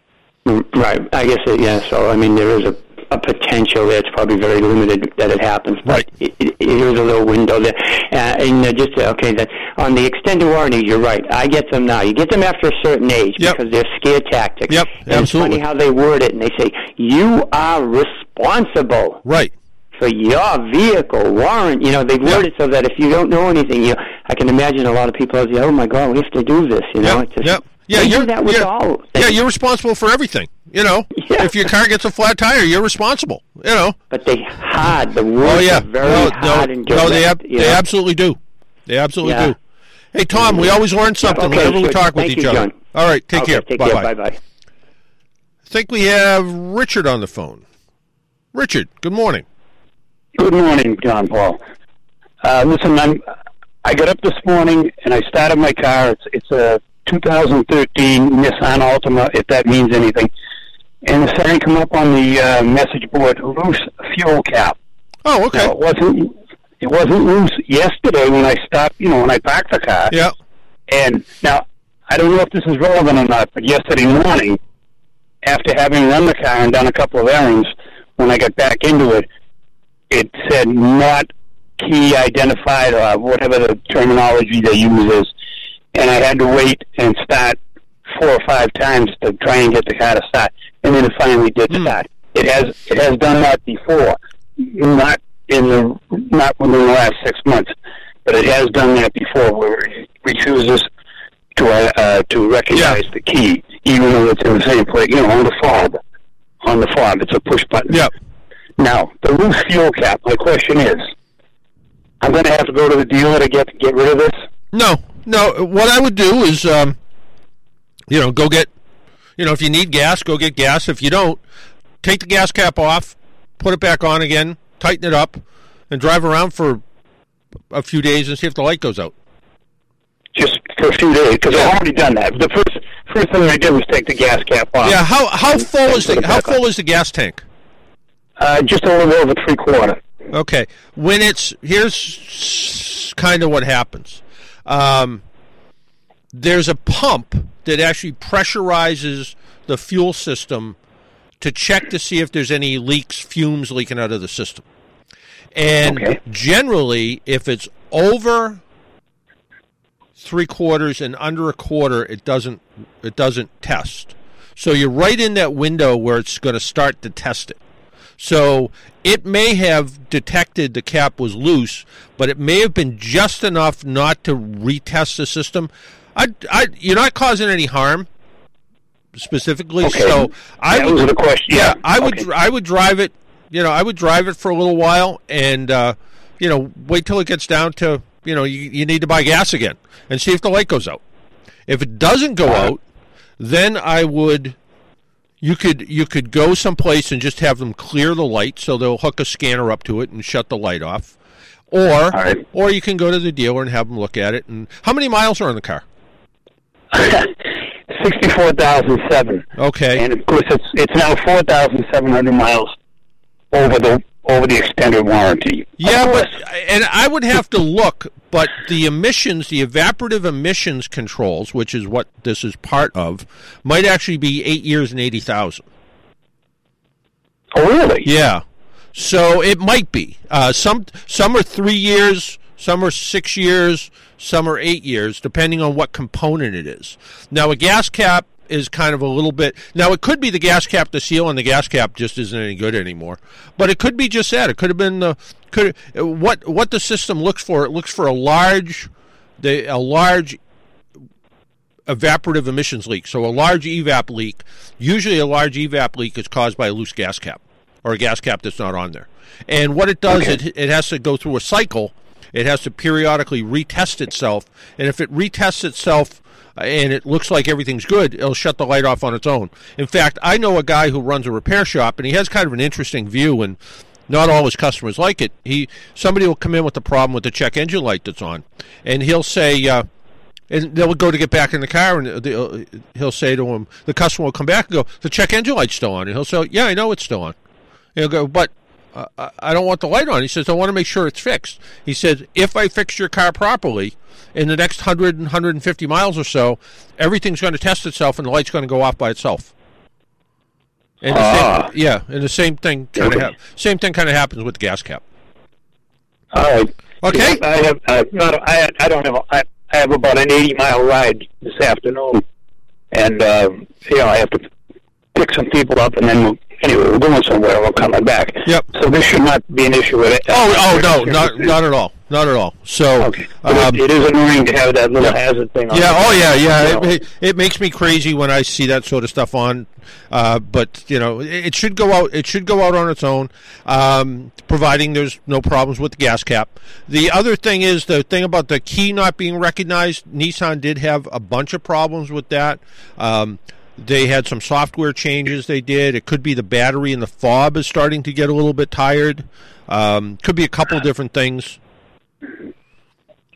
Mm, Right. I guess it, yeah. So I mean, there is a, a potential there. It's probably very limited that it happens, but Right. it, it, a little window there. Uh, and uh, just okay, that on the extended warranties, you're right. I get them now. You get them after a certain age Yep. because they're scare tactics. Yep, And absolutely. It's funny how they word it, and they say you are responsible Right. for your vehicle warrant. You know, they word it so that if you don't know anything, you I can imagine a lot of people say, "Oh my God, we have to do this." You know, Yep. It's just, Yep. Yeah, they you're do that with you're- all. Yeah, you're responsible for everything. You know, Yeah. if your car gets a flat tire, you're responsible. You know. But they hard. The words Oh yeah. very no, hard no, and direct. no, they ab- they know? absolutely do. They absolutely Yeah. do. Hey Tom, we always learn something Okay, whenever we sure. talk with each you, other. John. All right, take Okay, care. Take bye care. bye. Bye bye. I think we have Richard on the phone. Richard, good morning. Good morning, John Paul. Uh, listen, I'm, I got up this morning and I started my car. It's, it's a 2013 Nissan Altima, if that means anything. And the sign come up on the uh, message board, loose fuel cap. Oh, okay. Now, it wasn't it wasn't loose yesterday when I stopped, you know, when I parked the car. Yeah. And now, I don't know if this is relevant or not, but yesterday morning, after having run the car and done a couple of errands, when I got back into it, it said not key identified or whatever the terminology they use is. And I had to wait and start four or five times to try and get the car to start. And then it finally did Hmm. start. It has it has done that before. Not in the not within the last six months, but it has done that before where it refuses to uh, uh, to recognize the key, even though it's in the same place. You know, on the fob, on the fob, it's a push button. Yep. Now, the loose fuel cap. My question is, I'm going to have to go to the dealer to get get rid of this. No, no. What I would do is, um, you know, go get, you know, if you need gas, go get gas. If you don't, take the gas cap off, put it back on again, tighten it up, and drive around for a few days and see if the light goes out. Just for a few days, because I've already done that. The first first thing I did was take the gas cap off. Yeah. How how full is the how full is the gas tank? Uh, just a little over three quarter. Okay. When it's here's kind of what happens. Um, there's a pump that actually pressurizes the fuel system to check to see if there's any leaks, fumes leaking out of the system. And Okay. generally, if it's over three quarters and under a quarter, it doesn't it doesn't test. So you're right in that window where it's going to start to test it. So it may have detected the cap was loose, but it may have been just enough not to retest the system. I, I, you're not causing any harm specifically, Okay. so I that would was the question. yeah, Yeah, I would Okay. I would drive it. You know, I would drive it for a little while, and uh, you know, wait till it gets down to you know you, you need to buy gas again, and see if the light goes out. If it doesn't go out, then I would. You could you could go someplace and just have them clear the light, so they'll hook a scanner up to it and shut the light off, or right. or you can go to the dealer and have them look at it. And how many miles are on the car? Sixty-four thousand seven. Okay, and of course it's it's now four thousand seven hundred miles over the over the extended warranty. Yeah, but and I would have to look, but the emissions, the evaporative emissions controls, which is what this is part of, might actually be eight years and eighty thousand. oh really? Yeah, so it might be. Uh, some some are three years, some are six years, some are eight years, depending on what component it is. Now, a gas cap is kind of a little bit. Now, it could be the gas cap, the seal, and the gas cap just isn't any good anymore. But it could be just that. It could have been the could what what the system looks for. It looks for a large, the a large evaporative emissions leak. So a large evap leak, usually a large evap leak is caused by a loose gas cap or a gas cap that's not on there. And what it does, Okay. it, it has to go through a cycle. It has to periodically retest itself. And if it retests itself and it looks like everything's good, it'll shut the light off on its own. In fact, I know a guy who runs a repair shop and he has kind of an interesting view and not all his customers like it. He somebody will come in with a problem with the check engine light that's on, and he'll say, uh, and they'll go to get back in the car, and he'll say to him, the customer will come back and go, the check engine light's still on, and he'll say, yeah, I know it's still on. And he'll go, but uh, I don't want the light on. He says, I want to make sure it's fixed. He says, if I fix your car properly, in the next 100 and 150 miles or so, everything's going to test itself, and the light's going to go off by itself. And the Ah. same, yeah, and the same thing kind of same thing kind of happens with the gas cap. All right. Okay. I have uh, not. I I don't have. a- I, I have about an eighty mile ride this afternoon, and uh, you know I have to pick some people up, and then we'll, anyway we're going somewhere. and We're coming back. Yep. So this should not be an issue with it. Oh, oh no, not not at all, not at all. So, Okay. Um, it, is annoying to have that little yeah. hazard thing. on yeah, oh yeah, yeah. It, it, it makes me crazy when I see that sort of stuff on. Uh, but you know, it, it should go out. It should go out on its own, um, providing there's no problems with the gas cap. The other thing is the thing about the key not being recognized. Nissan did have a bunch of problems with that. Um, they had some software changes they did. It could be the battery and the fob is starting to get a little bit tired. Um, could be a couple different things.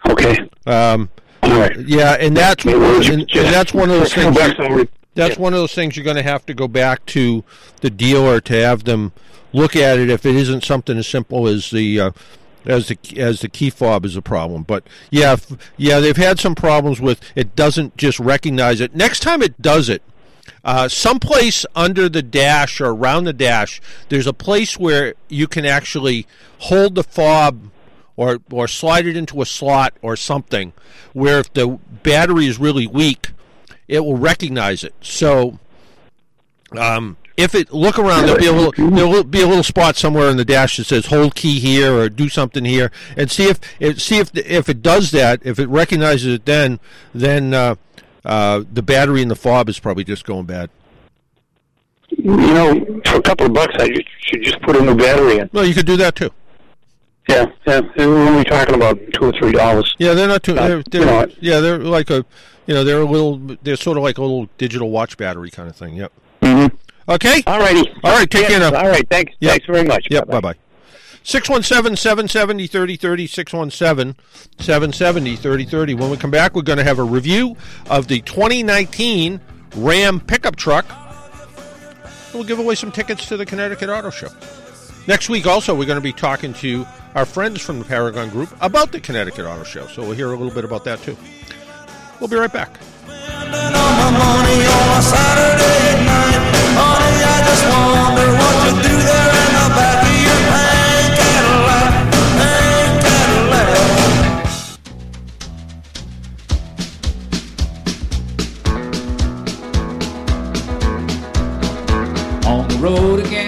Okay. Um, All right. yeah, and that's and, and that's one of those things. the- That's one of those things you're going to have to go back to the dealer to have them look at it if it isn't something as simple as the uh, as the as the key fob is a problem. But yeah, f- yeah, they've had some problems with it doesn't just recognize it. Next time it does it, uh, someplace under the dash or around the dash, there's a place where you can actually hold the fob or or slide it into a slot or something where if the battery is really weak, it will recognize it. So um, if it look around, there'll be a little there'll be a little spot somewhere in the dash that says "hold key here" or "do something here," and see if, if see if if it does that. If it recognizes it, then then uh, uh, the battery in the fob is probably just going bad. You know, for a couple of bucks, I should just put a new battery in. Well, you could do that too. Yeah, yeah. We're only talking about two or three dollars. Yeah, they're not too. They're, they're, you know yeah, they're like a, you know, they're a little. They're sort of like a little digital watch battery kind of thing. Yep. Mm-hmm. Okay. All righty. All right, take care now. All right. Thanks. Yep. Thanks very much. Yep. Bye bye. 617 770 3030. 617 770 3030. When we come back, we're going to have a review of the 2019 Ram pickup truck. We'll give away some tickets to the Connecticut Auto Show. Next week, also, we're going to be talking to our friends from the Paragon Group about the Connecticut Auto Show. So we'll hear a little bit about that too. We'll be right back. road again.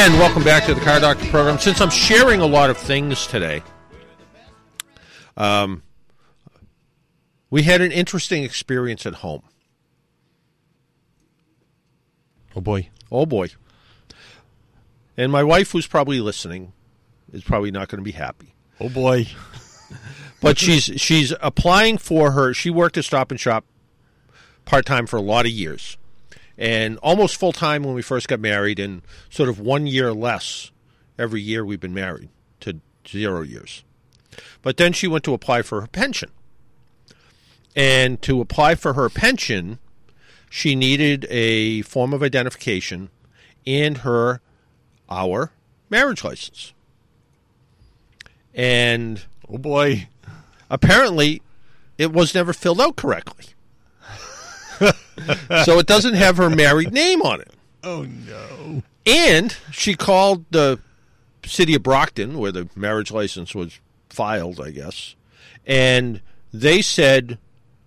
And welcome back to the Car Doctor program. Since I'm sharing a lot of things today, um, we had an interesting experience at home. Oh boy. Oh boy. And my wife, who's probably listening, is probably not going to be happy. Oh boy. But she's she's applying for her. She worked at Stop and Shop part time for a lot of years, and almost full time when we first got married, and sort of one year less every year we've been married to zero years. But then she went to apply for her pension, and to apply for her pension, she needed a form of identification and her our marriage license. And Oh boy. apparently it was never filled out correctly. so it doesn't have her married name on it. Oh no. And she called the city of Brockton, where the marriage license was filed, I guess, and they said,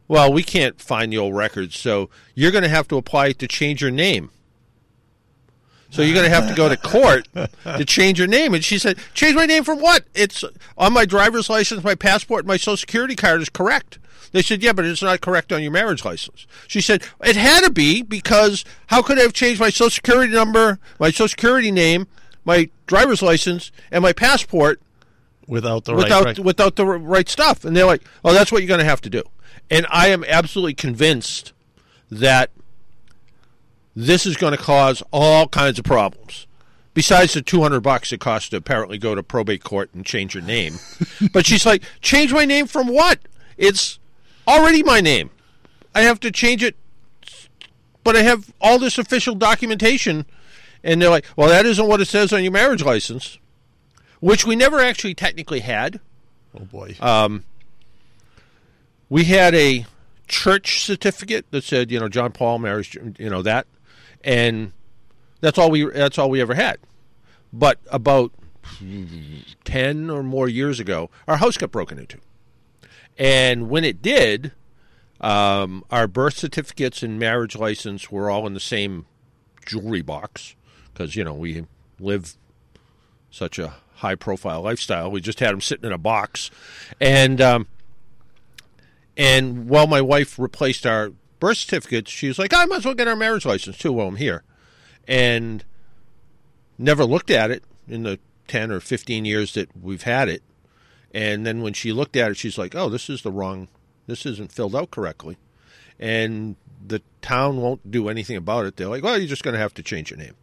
Well, we can't find the old records, so you're going to have to apply to change your name. So you're going to have to go to court to change your name. And she said, Change my name from what? It's on my driver's license, my passport, my social security card is correct. They said, Yeah, but it's not correct on your marriage license. She said, It had to be because how could I have changed my social security number, my social security name, my driver's license, and my passport Without the without right. without the right stuff. And they're like, "Oh, that's what you're going to have to do." And I am absolutely convinced that this is going to cause all kinds of problems. Besides the 200 bucks it costs to apparently go to probate court and change your name. but she's like, "Change my name from what? It's already my name. I have to change it but I have all this official documentation and they're like, "Well, that isn't what it says on your marriage license." Which we never actually technically had. oh boy. Um, we had a church certificate that said, you know, John Paul marries, you know, that, and that's all we that's all we ever had. But about ten or more years ago, our house got broken into, and when it did, um, our birth certificates and marriage license were all in the same jewelry box because you know we live such a high profile lifestyle. We just had them sitting in a box, and um, and while my wife replaced our birth certificates, she was like, I might as well get our marriage license too while I'm here. And never looked at it in the 10 or 15 years that we've had it. And then when she looked at it, she's like, oh, this is the wrong, this isn't filled out correctly. And the town won't do anything about it. They're like, well, you're just going to have to change your name.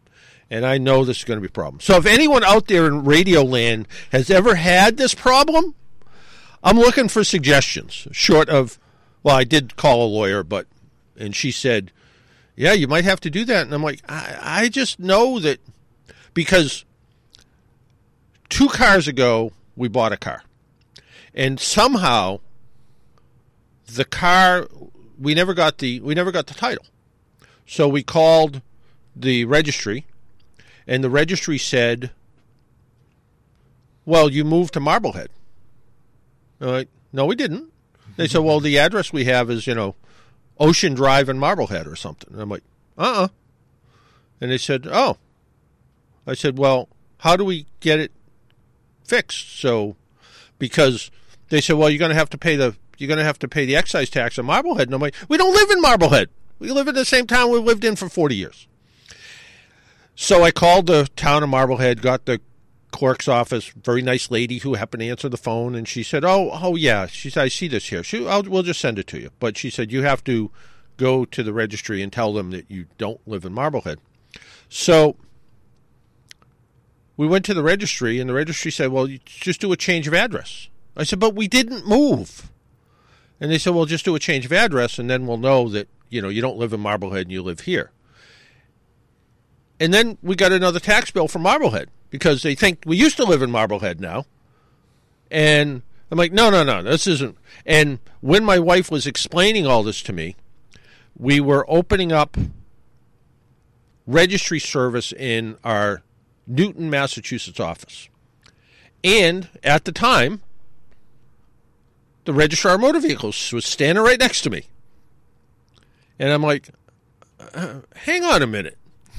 And I know this is going to be a problem. So if anyone out there in radio land has ever had this problem, I'm looking for suggestions. Short of, well, I did call a lawyer, but and she said, yeah, you might have to do that. And I'm like, I, I just know that because two cars ago we bought a car, and somehow the car we never got the we never got the title, so we called the registry, and the registry said, well, you moved to Marblehead. No, we didn't. They said, well, the address we have is, you know, Ocean Drive in Marblehead or something. And I'm like, uh uh And they said, oh. I said, well, how do we get it fixed? So, because they said, well, you're going to have to pay the you're going to have to pay the excise tax on Marblehead. And I'm like, we don't live in Marblehead. We live in the same town we lived in for 40 years. So I called the town of Marblehead, got the clerk's office, very nice lady who happened to answer the phone, and she said, "Oh, oh yeah." She said, "I see this here. She, I'll, we'll just send it to you." But she said, "You have to go to the registry and tell them that you don't live in Marblehead." So we went to the registry, and the registry said, "Well, just do a change of address." I said, "But we didn't move." And they said, "Well, just do a change of address, and then we'll know that you know you don't live in Marblehead and you live here." And then we got another tax bill from Marblehead because they think we used to live in Marblehead now. And I'm like, no, no, no, this isn't. And when my wife was explaining all this to me, we were opening up registry service in our Newton, Massachusetts office. And at the time, the registrar of motor vehicles was standing right next to me. And I'm like, hang on a minute.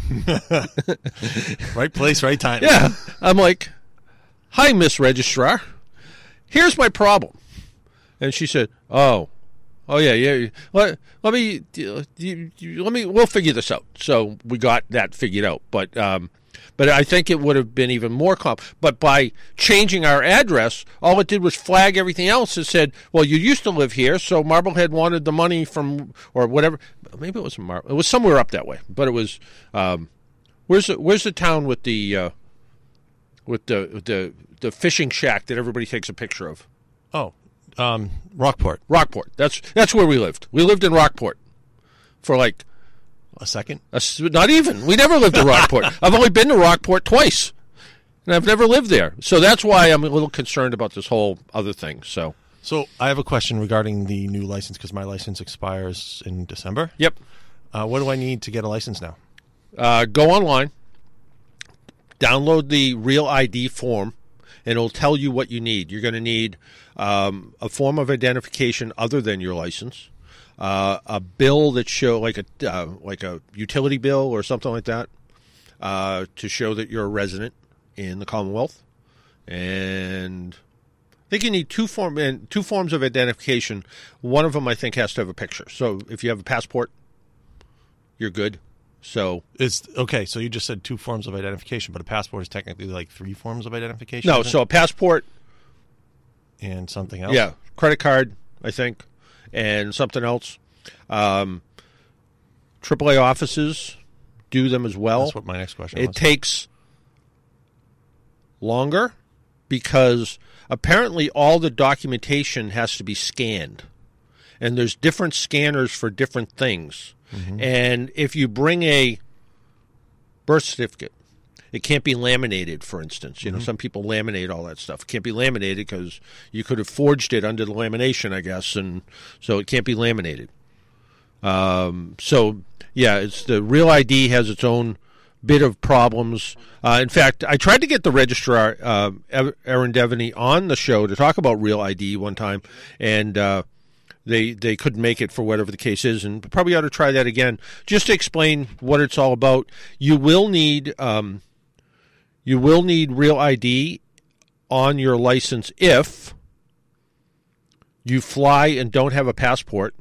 right place, right time. Yeah. I'm like, hi, Miss Registrar. Here's my problem. And she said, oh, oh yeah, yeah. Let, let me, let me, we'll figure this out. So we got that figured out. But, um, but I think it would have been even more comp. But by changing our address, all it did was flag everything else. It said, "Well, you used to live here, so Marblehead wanted the money from or whatever." Maybe it was Mar- It was somewhere up that way, but it was. Um, where's the Where's the town with the uh, with the with the the fishing shack that everybody takes a picture of? Oh, um, Rockport. Rockport. That's that's where we lived. We lived in Rockport for like A second. a not even. We never lived in Rockport. I've only been to Rockport twice, and I've never lived there. So that's why I'm a little concerned about this whole other thing. So, So I have a question regarding the new license because my license expires in December. yep. Uh, what do I need to get a license now? Uh, go online, download the Real ID form, and it'll tell you what you need. You're going to need um, a form of identification other than your license, uh, a bill that show like a uh, like a utility bill or something like that uh, to show that you're a resident in the Commonwealth, and think you need two form and two forms of identification. One of them I think has to have a picture. So if you have a passport, you're good. So it's okay. So you just said two forms of identification, but a passport is technically like three forms of identification. no, it? so a passport, and something else. yeah, credit card, I think, and something else. Um, AAA offices do them as well. that's what my next question It was. takes longer because apparently all the documentation has to be scanned. And there's different scanners for different things. And if you bring a birth certificate, it can't be laminated, for instance. You know, some people laminate all that stuff. It can't be laminated because you could have forged it under the lamination, I guess, and so it can't be laminated. Um, so yeah, it's the real ID has its own bit of problems. Uh, in fact, I tried to get the registrar uh, Erin Deveney on the show to talk about real ID one time, and uh, they they couldn't make it for whatever the case is, and probably ought to try that again just to explain what it's all about. You will need um, you will need real ID on your license if you fly and don't have a passport,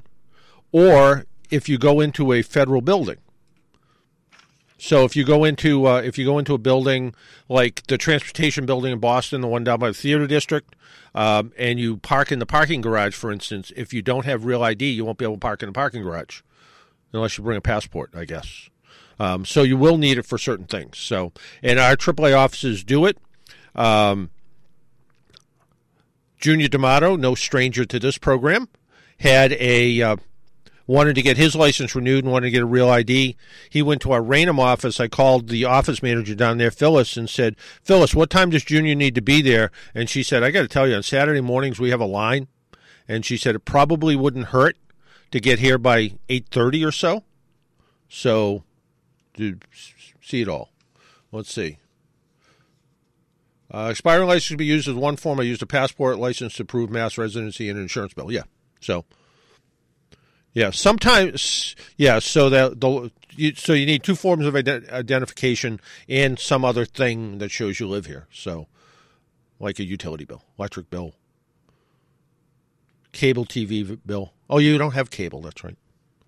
or if you go into a federal building. So if you go into uh, if you go into a building like the transportation building in Boston, the one down by the theater district, um, and you park in the parking garage, for instance, if you don't have real ID, you won't be able to park in the parking garage unless you bring a passport, I guess. Um, so you will need it for certain things. So and our AAA offices do it. Um, Junior D'Amato, no stranger to this program, had a uh, wanted to get his license renewed and wanted to get a real ID. He went to our Raynham office. I called the office manager down there, Phyllis, and said, Phyllis, what time does Junior need to be there? And she said, I got to tell you, on Saturday mornings we have a line. And she said it probably wouldn't hurt to get here by 8.30 or so. So, to see it all. Let's see. Uh, expiring license should be used as one form. I used a passport license to prove mass residency and an insurance bill. Yeah. So, yeah, sometimes, yeah. So that the you, so you need two forms of ident- identification and some other thing that shows you live here. So, like a utility bill, electric bill, cable TV bill. Oh, you don't have cable. That's right.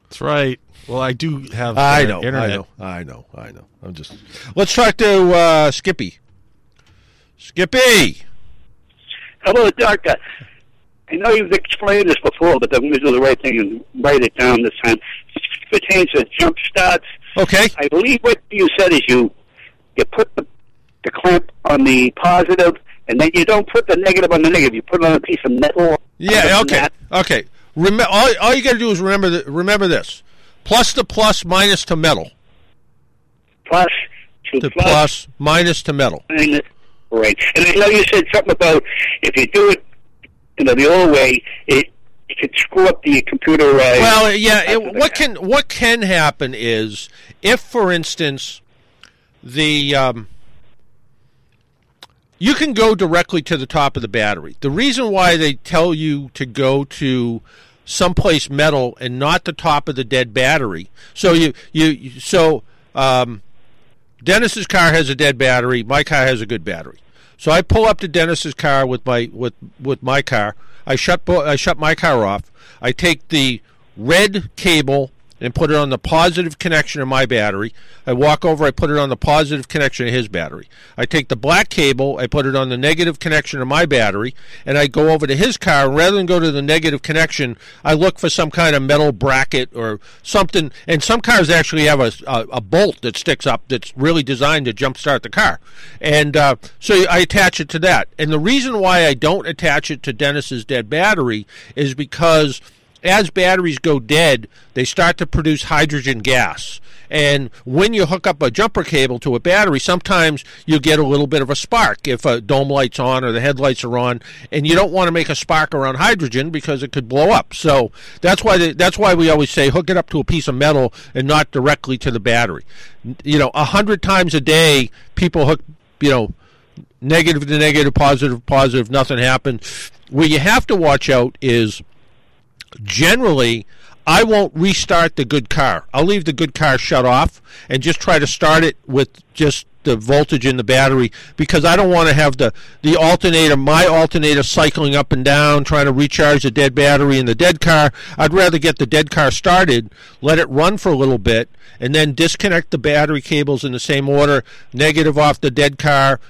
That's right. Well, I do have. I uh, know, internet. I know, I know, I know. I'm just. Let's talk to uh, Skippy. Skippy. Hello, Doctor. I know you've explained this before, but I'm going to do the right thing and write it down this time. It pertains to jump starts. Okay. I believe what you said is you you put the, the clamp on the positive, and then you don't put the negative on the negative. You put it on a piece of metal. Yeah. Okay. Okay. Remember, all, all you got to do is remember the, remember this: plus to plus, minus to metal. Plus to, To plus, plus, minus to metal. minus. Right. And I know you said something about if you do it, you know, the old way, it it could screw up the computer. Uh, Well, yeah. It, what can what can happen is if, for instance, the um, you can go directly to the top of the battery. The reason why they tell you to go to someplace metal and not the top of the dead battery. So you you you- so um, Dennis's car has a dead battery. My car has a good battery. So I pull up to Dennis's car with my with with my car. I shut I shut my car off. I take the red cable and put it on the positive connection of my battery. I walk over, I put it on the positive connection of his battery. I take the black cable, I put it on the negative connection of my battery, and I go over to his car. Rather than go to the negative connection, I look for some kind of metal bracket or something. And some cars actually have a, a, a bolt that sticks up that's really designed to jumpstart the car. And uh, so I attach it to that. And the reason why I don't attach it to Dennis's dead battery is because as batteries go dead, they start to produce hydrogen gas. And when you hook up a jumper cable to a battery, sometimes you get a little bit of a spark if a dome light's on or the headlights are on, and you don't want to make a spark around hydrogen because it could blow up. So that's why that's why we always say hook it up to a piece of metal and not directly to the battery. You know, a hundred times a day, people hook, you know, negative to negative, positive, positive, to positive, nothing happened. Where you have to watch out is generally I won't restart the good car. I'll leave the good car shut off and just try to start it with just the voltage in the battery because I don't want to have the the alternator my alternator cycling up and down trying to recharge the dead battery in the dead car. I'd rather get the dead car started, let it run for a little bit and then disconnect the battery cables in the same order, negative off the dead car,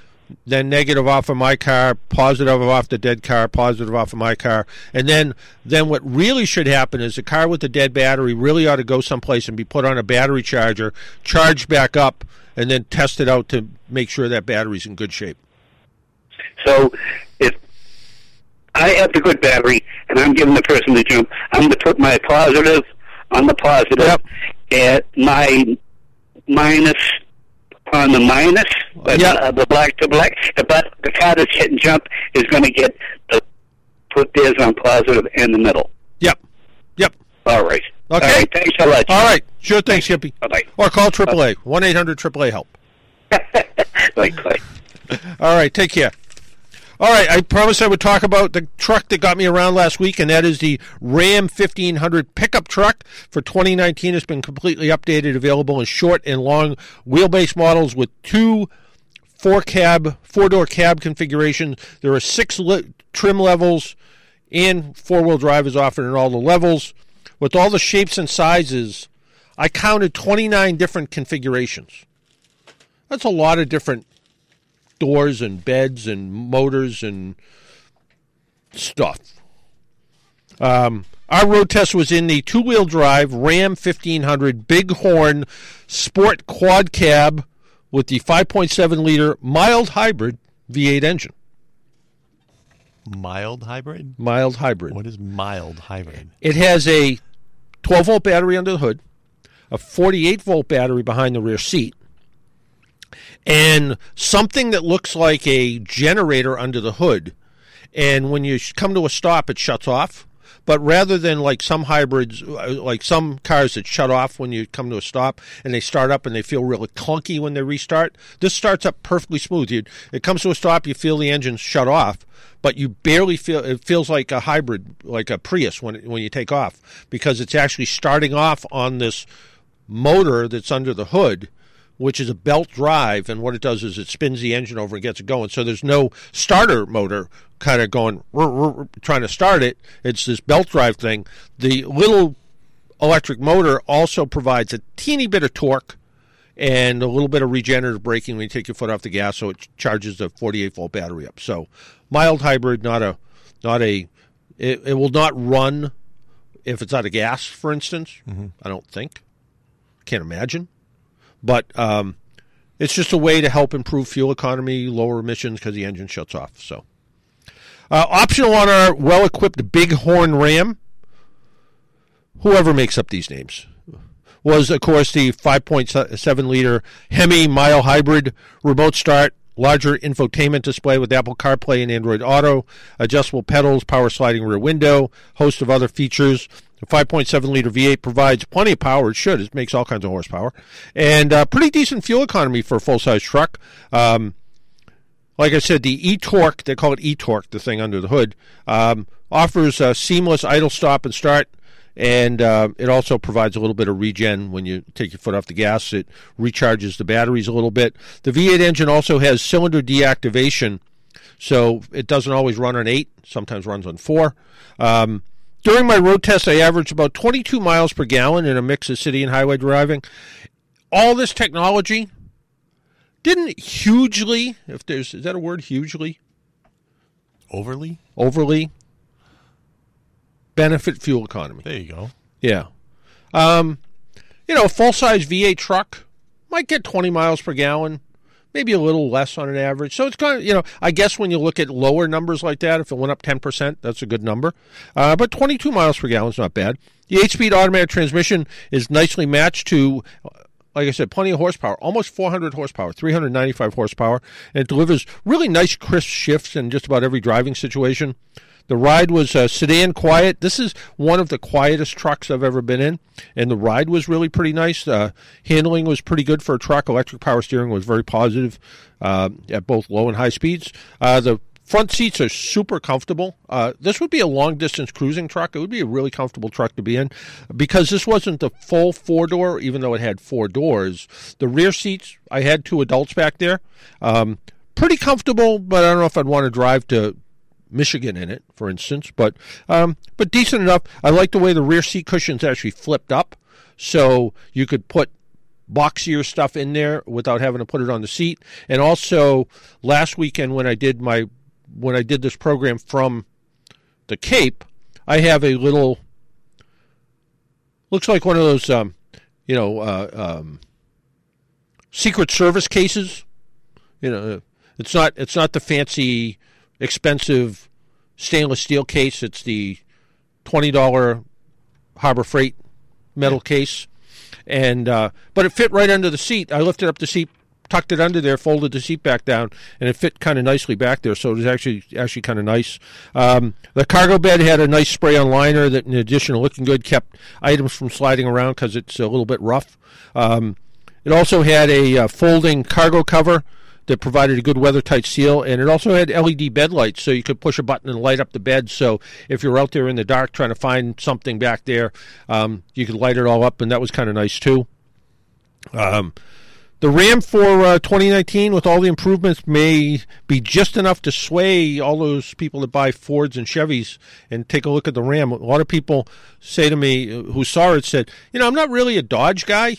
then negative off of my car, positive off the dead car, positive off of my car, and then then what really should happen is the car with the dead battery really ought to go someplace and be put on a battery charger, charged back up, and then test it out to make sure that battery's in good shape. So if I have the good battery and I'm giving the person the jump, I'm going to put my positive on the positive Yep. and my minus on the minus, but Yep. uh, the black to black. But the car that's hitting jump is going to get the put theirs on positive in the middle. Yep. Yep. All right. Okay. All right. Thanks so much. All right. Sure thing, Skippy. Bye-bye. Or call AAA, 1 800 AAA help. bye. bye. Bye. All right, take care. All right, I promised I would talk about the truck that got me around last week, and that is the Ram 1500 pickup truck for 2019. It's been completely updated, available in short and long wheelbase models with two four cab, four door cab configurations. There are six li- trim levels, and four wheel drive is offered in all the levels. With all the shapes and sizes, I counted 29 different configurations. That's a lot of different doors and beds and motors and stuff. Um, our road test was in the two wheel drive Ram 1500 Bighorn Sport Quad Cab with the 5.7 liter mild hybrid V8 engine. Mild hybrid? Mild hybrid. What is mild hybrid? It has a 12 volt battery under the hood, a 48 volt battery behind the rear seat, and something that looks like a generator under the hood. And when you come to a stop, it shuts off. But rather than like some hybrids, uh, like some cars that shut off when you come to a stop and they start up and they feel really clunky when they restart, this starts up perfectly smooth. You, it comes to a stop, you feel the engine shut off, but you barely feel it feels like a hybrid, like a Prius when when you take off because it's actually starting off on this motor that's under the hood, which is a belt drive, and what it does is it spins the engine over and gets it going. So there's no starter motor kind of going trying to start it. It's this belt drive thing. The little electric motor also provides a teeny bit of torque and a little bit of regenerative braking when you take your foot off the gas, so it charges the 48 volt battery up. So mild hybrid, not a, not a, it, it will not run if it's out of gas, for instance. Mm-hmm. I don't think, can't imagine, but um, it's just a way to help improve fuel economy, lower emissions because the engine shuts off. So. Uh, optional on our well equipped Bighorn Ram, whoever makes up these names, was, of course, the 5.7 liter Hemi Mild Hybrid remote start, larger infotainment display with Apple CarPlay and Android Auto, adjustable pedals, power sliding rear window, host of other features. The 5.7 liter V8 provides plenty of power. It should. It makes all kinds of horsepower. And uh, pretty decent fuel economy for a full size truck. Um, like I said, the e-torque, they call it e-torque, the thing under the hood, um, offers a seamless idle stop and start, and uh, it also provides a little bit of regen when you take your foot off the gas. It recharges the batteries a little bit. The V8 engine also has cylinder deactivation, so it doesn't always run on 8, sometimes runs on 4. Um, during my road test, I averaged about 22 miles per gallon in a mix of city and highway driving. All this technology didn't hugely, if there's, is that a word, hugely, Overly? overly benefit fuel economy? There you go. Yeah. Um, you know, a full size V8 truck might get 20 miles per gallon, maybe a little less on an average. So it's kind of, you know, I guess when you look at lower numbers like that, if it went up 10%, that's a good number. Uh, but 22 miles per gallon is not bad. The 8 speed automatic transmission is nicely matched to. Like I said, plenty of horsepower, almost 400 horsepower, 395 horsepower, and it delivers really nice, crisp shifts in just about every driving situation. The ride was uh, sedan quiet. This is one of the quietest trucks I've ever been in, and the ride was really pretty nice. Uh, handling was pretty good for a truck. Electric power steering was very positive uh, at both low and high speeds. Uh, the front seats are super comfortable. Uh, this would be a long distance cruising truck. It would be a really comfortable truck to be in because this wasn't the full four door, even though it had four doors. The rear seats, I had two adults back there. Um, pretty comfortable, but I don't know if I'd want to drive to Michigan in it, for instance, but um, but decent enough. I like the way the rear seat cushions actually flipped up, so you could put boxier stuff in there without having to put it on the seat. And also, last weekend when I did my when I did this program from the Cape, I have a little looks like one of those um, you know uh, um, Secret Service cases. You know, it's not it's not the fancy, expensive stainless steel case. It's the twenty dollar Harbor Freight metal case, and uh, but it fit right under the seat. I lifted up the seat, tucked it under there, folded the seat back down, and it fit kind of nicely back there. So it was actually actually kind of nice. Um, the cargo bed had a nice spray on liner that, in addition to looking good, kept items from sliding around because it's a little bit rough. Um, it also had a uh, folding cargo cover that provided a good weather tight seal, and it also had LED bed lights, so you could push a button and light up the bed. So if you're out there in the dark trying to find something back there, um, you could light it all up, and that was kind of nice too. Um, the Ram for uh, 2019, with all the improvements, may be just enough to sway all those people that buy Fords and Chevys and take a look at the Ram. A lot of people say to me who saw it said, "You know, I'm not really a Dodge guy."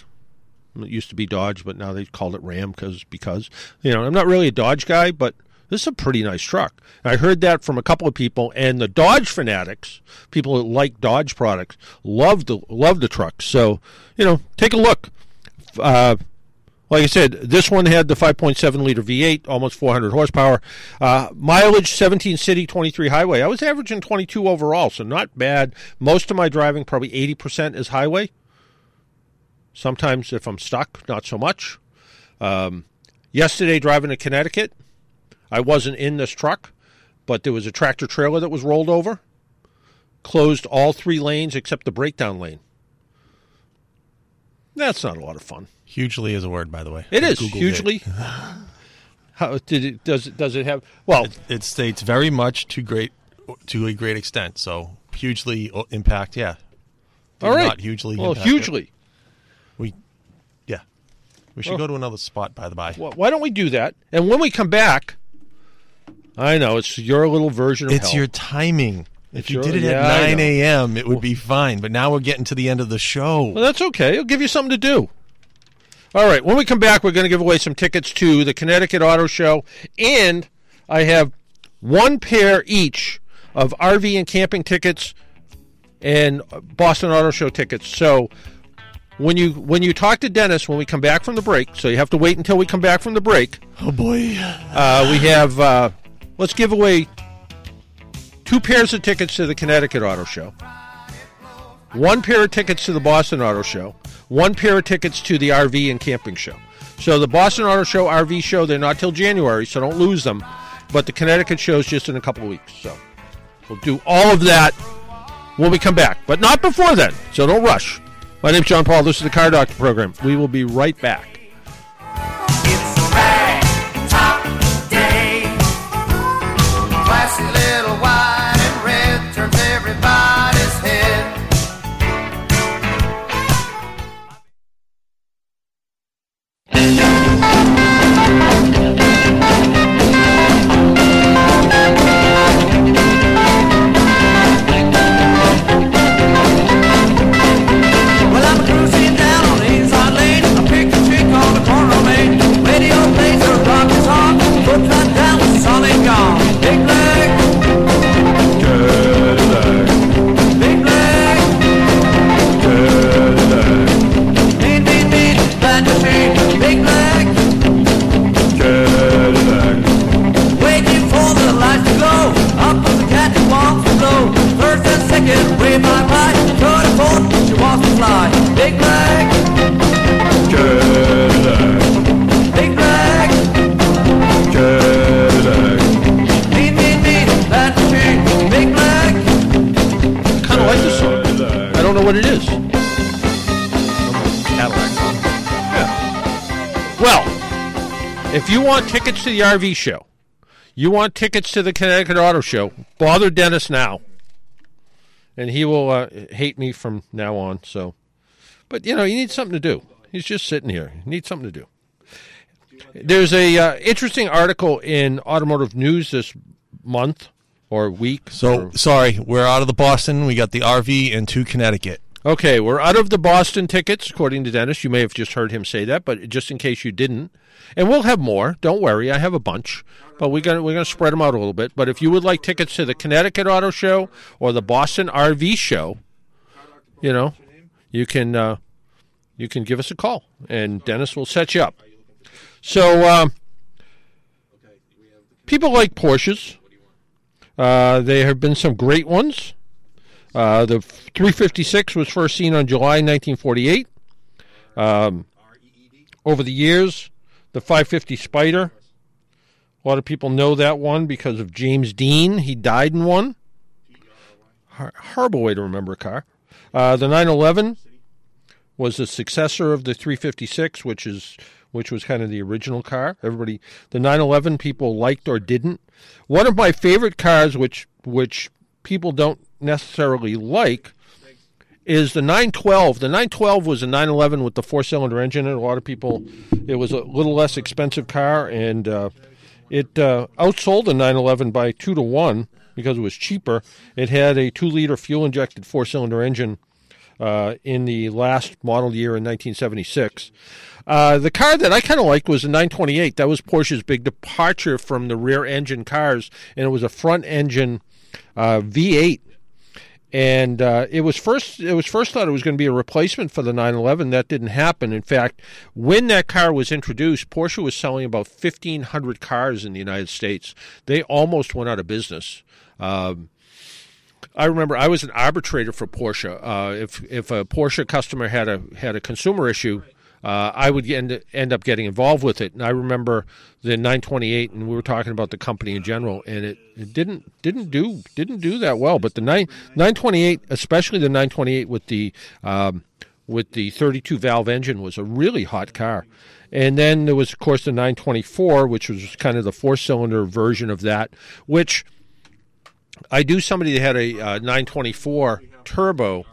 It used to be Dodge, but now they called it Ram because because you know I'm not really a Dodge guy, but this is a pretty nice truck. I heard that from a couple of people, and the Dodge fanatics, people that like Dodge products, love the love the truck. So you know, take a look. Uh, like I said, this one had the 5.7 liter V8, almost 400 horsepower. Uh, mileage 17 city, 23 highway. I was averaging 22 overall, so not bad. Most of my driving, probably 80% is highway. Sometimes if I'm stuck, not so much. Um, yesterday, driving to Connecticut, I wasn't in this truck, but there was a tractor trailer that was rolled over, closed all three lanes except the breakdown lane. That's not a lot of fun. Hugely is a word, by the way. It I is Googled hugely. How did it? Does it? Does it have? Well, It, it states very much to great to a great extent. So hugely impact. Yeah. Did all right. Not hugely. Well, impact it. We. Should Well- go to another spot. By the by. Well, why don't we do that? And when we come back, I know it's your little version of It's hell. your timing. If you Sure, did it yeah, at 9 a.m., it would be fine. But now we're getting to the end of the show. Well, that's okay. It'll give you something to do. All right. When we come back, we're going to give away some tickets to the Connecticut Auto Show, and I have one pair each of RV and camping tickets and Boston Auto Show tickets. So when you when you talk to Dennis when we come back from the break, so you have to wait until we come back from the break. Oh boy. Uh, we have uh, let's give away two pairs of tickets to the Connecticut Auto Show, one pair of tickets to the Boston Auto Show, one pair of tickets to the RV and camping show. So the Boston Auto Show, RV show, they're not till January, so don't lose them. But the Connecticut show's just in a couple of weeks, so we'll do all of that when we come back, but not before then. So don't rush. My name's John Paul. This is the Car Doctor program. We will be right back. What it is. Cadillac song. Well, if you want tickets to the RV show, you want tickets to the Connecticut Auto Show, bother Dennis now. And he will uh, hate me from now on. So, But, you know, you need something to do. He's just sitting here. You need something to do. There's a uh, interesting article in Automotive News this month or week. So or- sorry, we're out of the Boston. We got the RV and two Connecticut. Okay, we're out of the Boston tickets, according to Dennis. You may have just heard him say that, but just in case you didn't, and we'll have more. Don't worry, I have a bunch, but we're gonna we're gonna spread them out a little bit. But if you would like tickets to the Connecticut Auto Show or the Boston RV Show, you know, you can uh, you can give us a call, and Dennis will set you up. So um, people like Porsches. Uh, there have been some great ones. Uh, the 356 was first seen on July 1948. Um, over the years, the 550 Spider. A lot of people know that one because of James Dean. He died in one. Horrible way to remember a car. Uh, the 911 was the successor of the 356, which is which was kind of the original car. Everybody, the 911 people liked or didn't. One of my favorite cars, which which people don't necessarily like, is the 912. The 912 was a 911 with the four-cylinder engine, and a lot of people, it was a little less expensive car, and uh, it uh, outsold the 911 by two to one because it was cheaper. It had a two-liter fuel-injected four-cylinder engine uh, in the last model year in 1976. Uh, the car that I kind of liked was the 928. That was Porsche's big departure from the rear engine cars, and it was a front engine uh, V8 and uh, it was first it was first thought it was going to be a replacement for the 911 that didn't happen. In fact when that car was introduced porsche was selling about 1500 cars in the united states. They almost went out of business. Um, I remember I was an arbitrator for Porsche. Uh, if if a Porsche customer had a had a consumer issue, uh, I would end end up getting involved with it. And I remember the 928, and we were talking about the company in general, and it, it didn't didn't do didn't do that well. But the 9 928, especially the 928 with the um, with the 32 valve engine, was a really hot car. And then there was, of course, the 924, which was kind of the four cylinder version of that, which I knew somebody that had a uh, 924 turbo,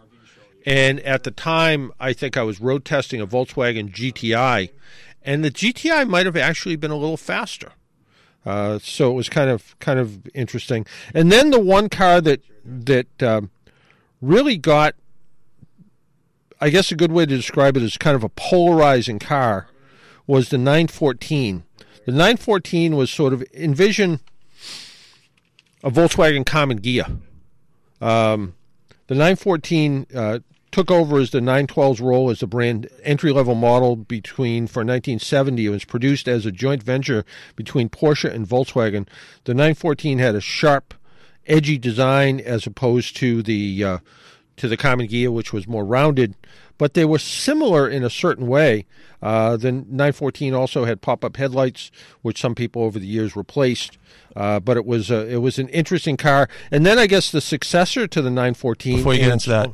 and at the time, I think I was road testing a Volkswagen GTI, and the GTI might have actually been a little faster. Uh, so it was kind of kind of interesting. And then the one car that that um, really got, I guess a good way to describe it is kind of a polarizing car, was the 914. The 914 was sort of envision a Volkswagen Karmann Ghia. Um, the 914 uh, took over as the 912's role as the brand entry level model between for 1970. It was produced as a joint venture between Porsche and Volkswagen. The 914 had a sharp, edgy design as opposed to the uh, to the Karmann Ghia, which was more rounded, but they were similar in a certain way. Uh, the 914 also had pop-up headlights, which some people over the years replaced. Uh, but it was a, it was an interesting car. And then I guess the successor to the 914. Before you get into that,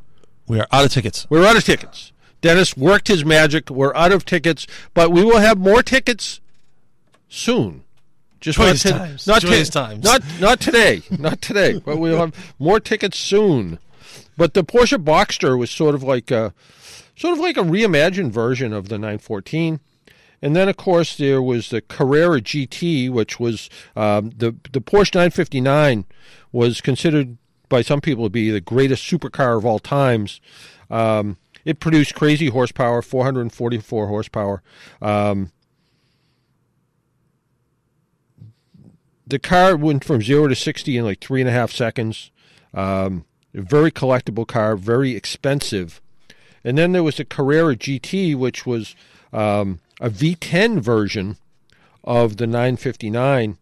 we are out of tickets. we're out of tickets. Dennis worked his magic. We're out of tickets, but we will have more tickets soon. Just Joyous not, to- times. not to- times. Not not today. not today. But we'll have more tickets soon. But the Porsche Boxster was sort of like a sort of like a reimagined version of the 914. And then, of course, there was the Carrera GT, which was um, the the Porsche 959 was considered by some people to be the greatest supercar of all times. Um, it produced crazy horsepower, 444 horsepower. Um, the car went from zero to 60 in like three and a half seconds. Um, very collectible car, very expensive. And then there was the Carrera GT, which was um, a V10 version of the 959.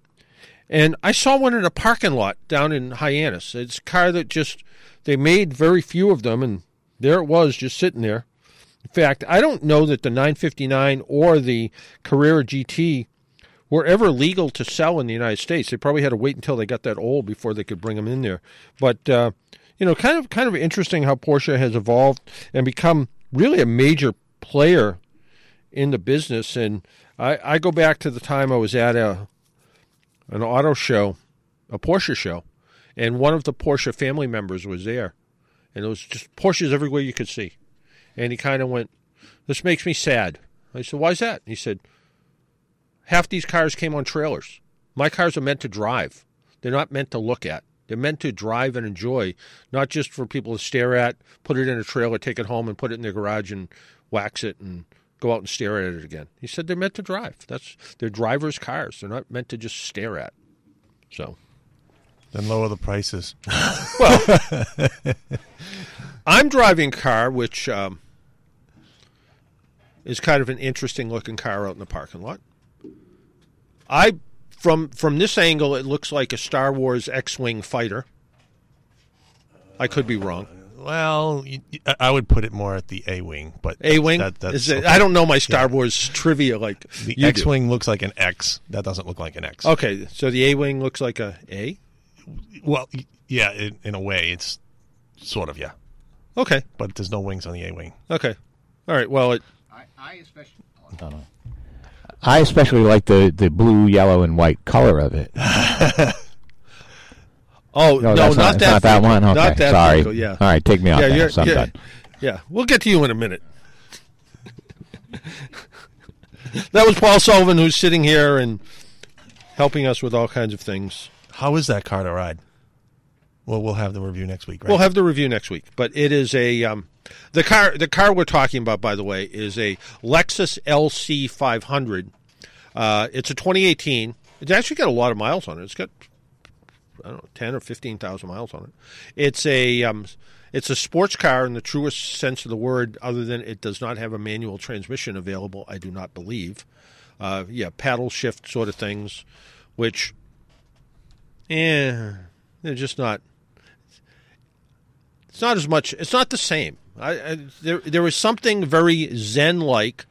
And I saw one in a parking lot down in Hyannis. It's a car that just, they made very few of them, and there it was just sitting there. In fact, I don't know that the 959 or the Carrera GT were ever legal to sell in the United States. They probably had to wait until they got that old before they could bring them in there. But uh, you know, kind of kind of interesting how Porsche has evolved and become really a major player in the business. And I, I go back to the time I was at a an auto show, a Porsche show, and one of the Porsche family members was there, and it was just Porsches everywhere you could see. And he kind of went, "This makes me sad." I said, "Why's that?" He said, half these cars came on trailers. My cars are meant to drive. They're not meant to look at. They're meant to drive and enjoy, not just for people to stare at, put it in a trailer, take it home, and put it in their garage and wax it and go out and stare at it again. He said they're meant to drive. That's they're drivers' cars. They're not meant to just stare at. So Then lower the prices. Well, I'm driving a car which um, is kind of an interesting looking car out in the parking lot. I from from this angle it looks like a Star Wars X-wing fighter. I could be wrong. Well, you, I- I would put it more at the A wing, but A wing. That, that's Is it, okay. I don't know my Star Wars trivia like The you. X wing looks like an X. That doesn't look like an X. Okay, so the A wing looks like a A. Well, yeah, in, in a way, it's sort of yeah, Okay, but there's no wings on the A wing. okay, all right. Well, it, I I especially like the, the blue, yellow, and white color of it. oh no, that's not, it's that. not that one. Okay, Not that sorry. vehicle, Yeah. All right, take me off. yeah, that. So I'm yeah, done. yeah. We'll get to you in a minute. that was Paul Sullivan who's sitting here and helping us with all kinds of things. How is that car to ride? Well, we'll have the review next week, right? We'll have the review next week, but it is a um, the car. The car we're talking about, by the way, is a Lexus LC 500. Uh, it's a 2018. It's actually got a lot of miles on it. It's got I don't know, ten or fifteen thousand miles on it. It's a um, it's a sports car in the truest sense of the word, other than it does not have a manual transmission available. I do not believe. Uh, yeah, paddle shift sort of things, which, eh, they're just not. It's not as much. It's not the same. I, I there there was something very zen like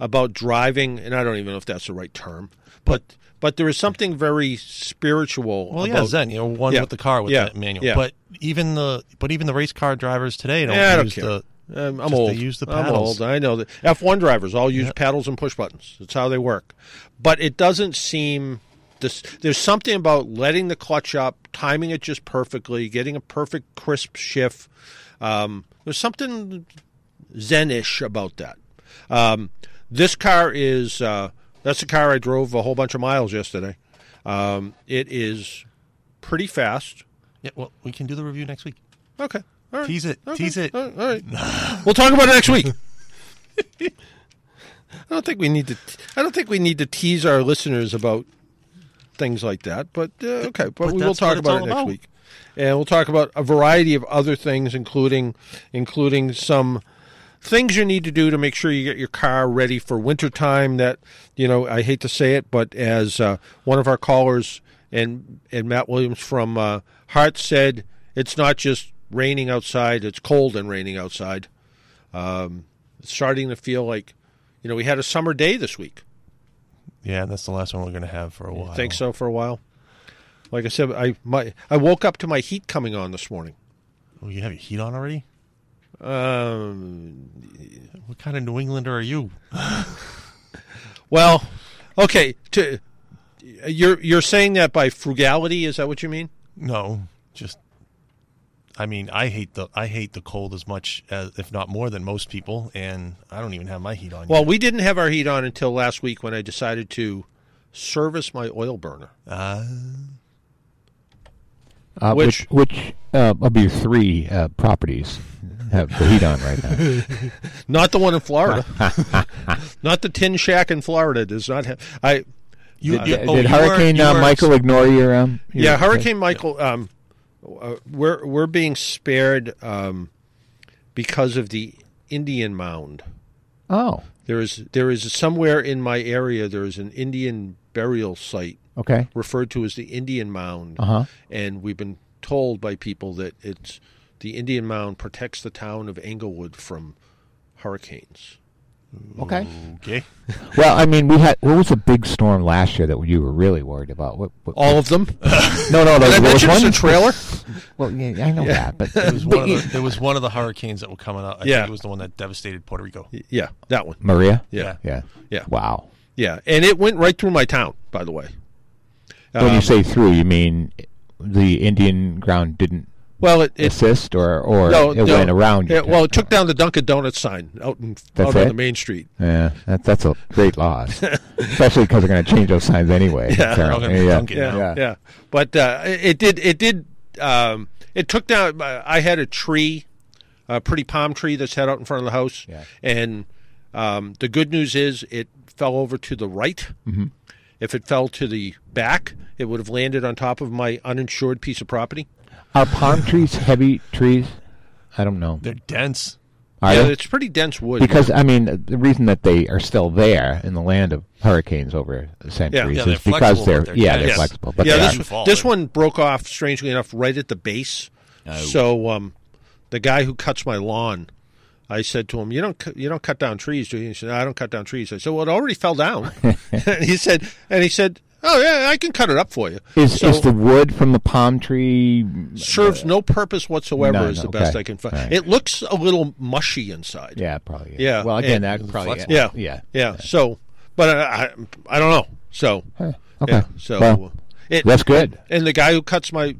about driving, and I don't even know if that's the right term, but but there is something very spiritual. well, yeah, about, Zen. You know, one Yeah. with the car with Yeah. the manual. Yeah. But even the but even the race car drivers today don't Yeah, I don't use the. Um, I'm old. They use the I'm paddles. old. I know that F1 drivers all use paddles and push buttons. That's how they work. But it doesn't seem this. There's something about letting the clutch up, timing it just perfectly, getting a perfect crisp shift. Um, there's something zen-ish about that. Um, this car is uh, that's the car I drove a whole bunch of miles yesterday. Um, it is pretty fast. Yeah, well, we can do the review next week. Okay. All right. Tease it. Okay. Tease it. All right. All right. we'll talk about it next week. I don't think we need to. I don't think we need to tease our listeners about things like that. But uh, okay, but, But we will talk about it next about. week, and we'll talk about a variety of other things, including including some things you need to do to make sure you get your car ready for wintertime. That you know, I hate to say it, but as uh, one of our callers and and Matt Williams from uh, Haartz said, it's not just raining outside; it's cold and raining outside. Um, it's starting to feel like, you know, we had a summer day this week. Yeah, that's the last one we're going to have for a while. Think so for a while. Like I said, I my I woke up to my heat coming on this morning. Oh, you have your heat on already? Um, What kind of New Englander are you? well, okay. To, you're you're saying that by frugality? Is that what you mean? No, just. I mean, I hate the I hate the cold as much as, if not more than most people, and I don't even have my heat on. Well, yet. we didn't have our heat on until last week when I decided to service my oil burner. Uh, Uh, Which- which which uh, of your three uh, properties have the heat on right now? Not the one in Florida. Not the tin shack in Florida does not have. I you, Did, you- did oh, you Hurricane were- you uh, were- Michael ignore your um? your- yeah, Hurricane Michael. Um, uh, we're we're being spared um, because of the Indian mound. Oh, There is there is somewhere in my area there is an Indian burial site okay. referred to as the Indian Mound, Uh-huh. and we've been told by people that it's the Indian Mound protects the town of Englewood from hurricanes. Okay. Okay. Well, I mean, we had what was a big storm last year that you were really worried about? What? what All of them. no, no, Did I there was mention it's one a trailer? Well, yeah, I know that, but It was one of the, there was one of the hurricanes that were coming out. I Yeah. think it was the one that devastated Puerto Rico. Yeah, that one. Maria. Yeah, Yeah. Yeah. Wow. yeah, and it went right through my town. By the way, when Um, you say through, you mean the Indian ground didn't well, it, it assist, or or no, it no. went around? Yeah, well, it took down the Dunkin' Donuts sign out in That's out on the main street. Yeah, that, that's a great loss, especially because they're going to change those signs anyway. Yeah. apparently. They're yeah. yeah, yeah. But uh, it did. It did. Um, it took down. I had a tree, a pretty palm tree that's set out in front of the house, Yeah. and um, the good news is it fell over to the right. Mm-hmm. If it fell to the back, it would have landed on top of my uninsured piece of property. Are palm trees heavy trees? I don't know. They're dense. Are yeah, they? it's pretty dense wood. Because I mean, the reason that they are still there in the land of hurricanes over centuries Yeah, they're is because they're, they're yeah dense. they're Yes. flexible. But yeah, this, are- are this one broke off strangely enough right at the base. So um, the guy who cuts my lawn, I said to him, "You don't cu- you don't cut down trees, do you?" He said, "I don't cut down trees." I said, "Well, it already fell down." and he said, and he said, "Oh yeah, I can cut it up for you." is so is the wood from the palm tree? serves no purpose whatsoever. None, is the best okay. I can find. All right. It looks a little mushy inside. Yeah, probably. Yeah, Well, again, and- that probably. flexible. yeah, Yeah. yeah. So, but I, I, I don't know. So, Huh, Okay. yeah, so Well, it, that's good. And the guy who cuts my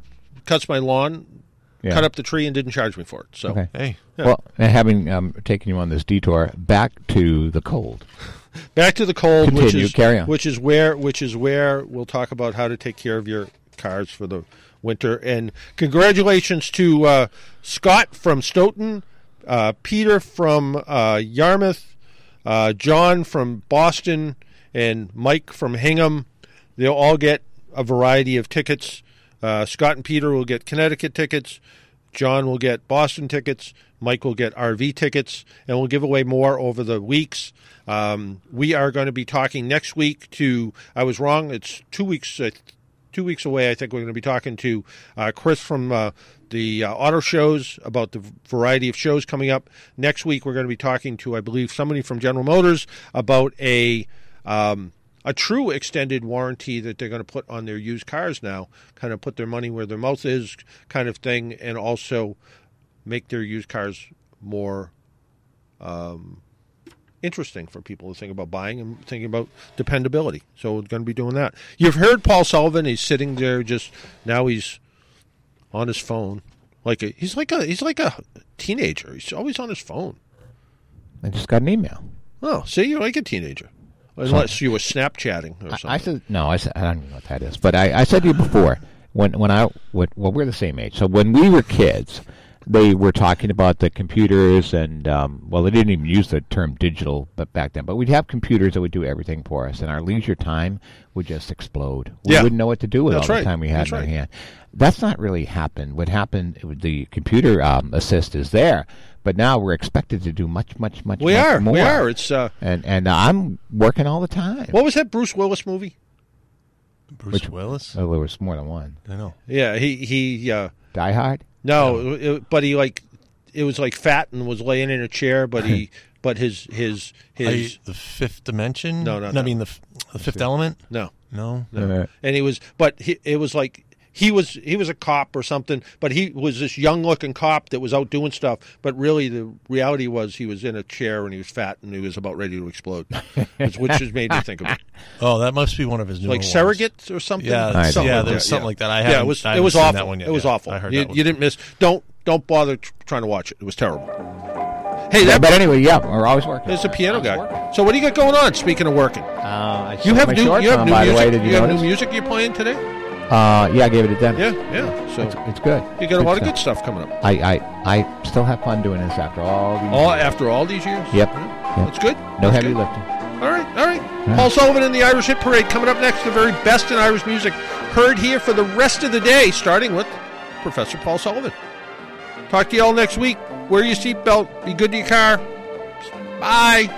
cuts my lawn Yeah. cut up the tree and didn't charge me for it. So Okay. Hey, Well, and having um, taken you on this detour back to the cold. Back to the cold, which is carry on. which is where which is where we'll talk about how to take care of your cars for the winter. And congratulations to uh, Scott from Stoughton, uh, Peter from uh, Yarmouth, uh, John from Boston, and Mike from Hingham. They'll all get a variety of tickets. Uh, Scott and Peter will get Connecticut tickets. John will get Boston tickets. Mike will get RV tickets, and we'll give away more over the weeks. Um, we are going to be talking next week to. I was wrong. It's two weeks. Uh, two weeks away. I think we're going to be talking to uh, Chris from uh, the uh, auto shows about the variety of shows coming up. Next week, we're going to be talking to, I believe, somebody from General Motors about a. Um, a true extended warranty that they're going to put on their used cars now, kind of put their money where their mouth is, kind of thing, and also make their used cars more um, interesting for people to think about buying and thinking about dependability. So we're going to be doing that. You've heard Paul Sullivan. He's sitting there just now. He's on his phone, like a, he's like a he's like a teenager. He's always on his phone. I just got an email. Oh, see, you're like a teenager. Unless you were Snapchatting or something. I, I said no. I said I don't even know what that is. But I, I said to you before when when I when, well we're the same age. So when we were kids, they were talking about the computers and um, well they didn't even use the term digital but back then. But we'd have computers that would do everything for us, and our leisure time would just explode. We Yeah. wouldn't know what to do with That's all right. the time we had That's in our hand. That's not really happened. What happened? The computer um, assist is there. But now we're expected to do much, much, much, more. we much are. more. We are. It's uh, and and I'm working all the time. what was that Bruce Willis movie? Bruce Which- Willis. Oh, there was more than one. I know. Yeah, he he. Uh, Die Hard. no, it- but he like it was like fat and was laying in a chair, but he but his his his I- the Fifth Dimension. No, no, I no. mean the the Fifth Element. no No. Uh, and he was but he, it was like he was he was a cop or something but he was this young looking cop that was out doing stuff but really the reality was he was in a chair and he was fat and he was about ready to explode It's- which has made me think of it Oh, that must be one of his new like ones. surrogate or something Yeah, something yeah, like there was that, something yeah. like that. I yeah haven't- it was I it was awful that one yet. it was Yeah, awful I heard you, that was- you didn't miss don't don't bother tr- trying to watch it it was terrible hey that but anyway, yeah, we're always working. there's a piano guy working. so what do you got going on speaking of working Uh, I you have my new shorts you have on, new by music way. Did you, you have new music you're playing today Uh, yeah, I gave it a demo. yeah yeah so It's, it's good. you got a lot of good stuff. stuff coming up I, I, I still have fun doing this after all these All years. after all these years? Yep. Yeah. Yep. That's good. No That's heavy good. lifting. All right, all right. Paul Sullivan and the Irish Hit Parade coming up next. The very best in Irish music heard here for the rest of the day, starting with Professor Paul Sullivan. Talk to you all next week. Wear your seatbelt. Be good to your car. Bye.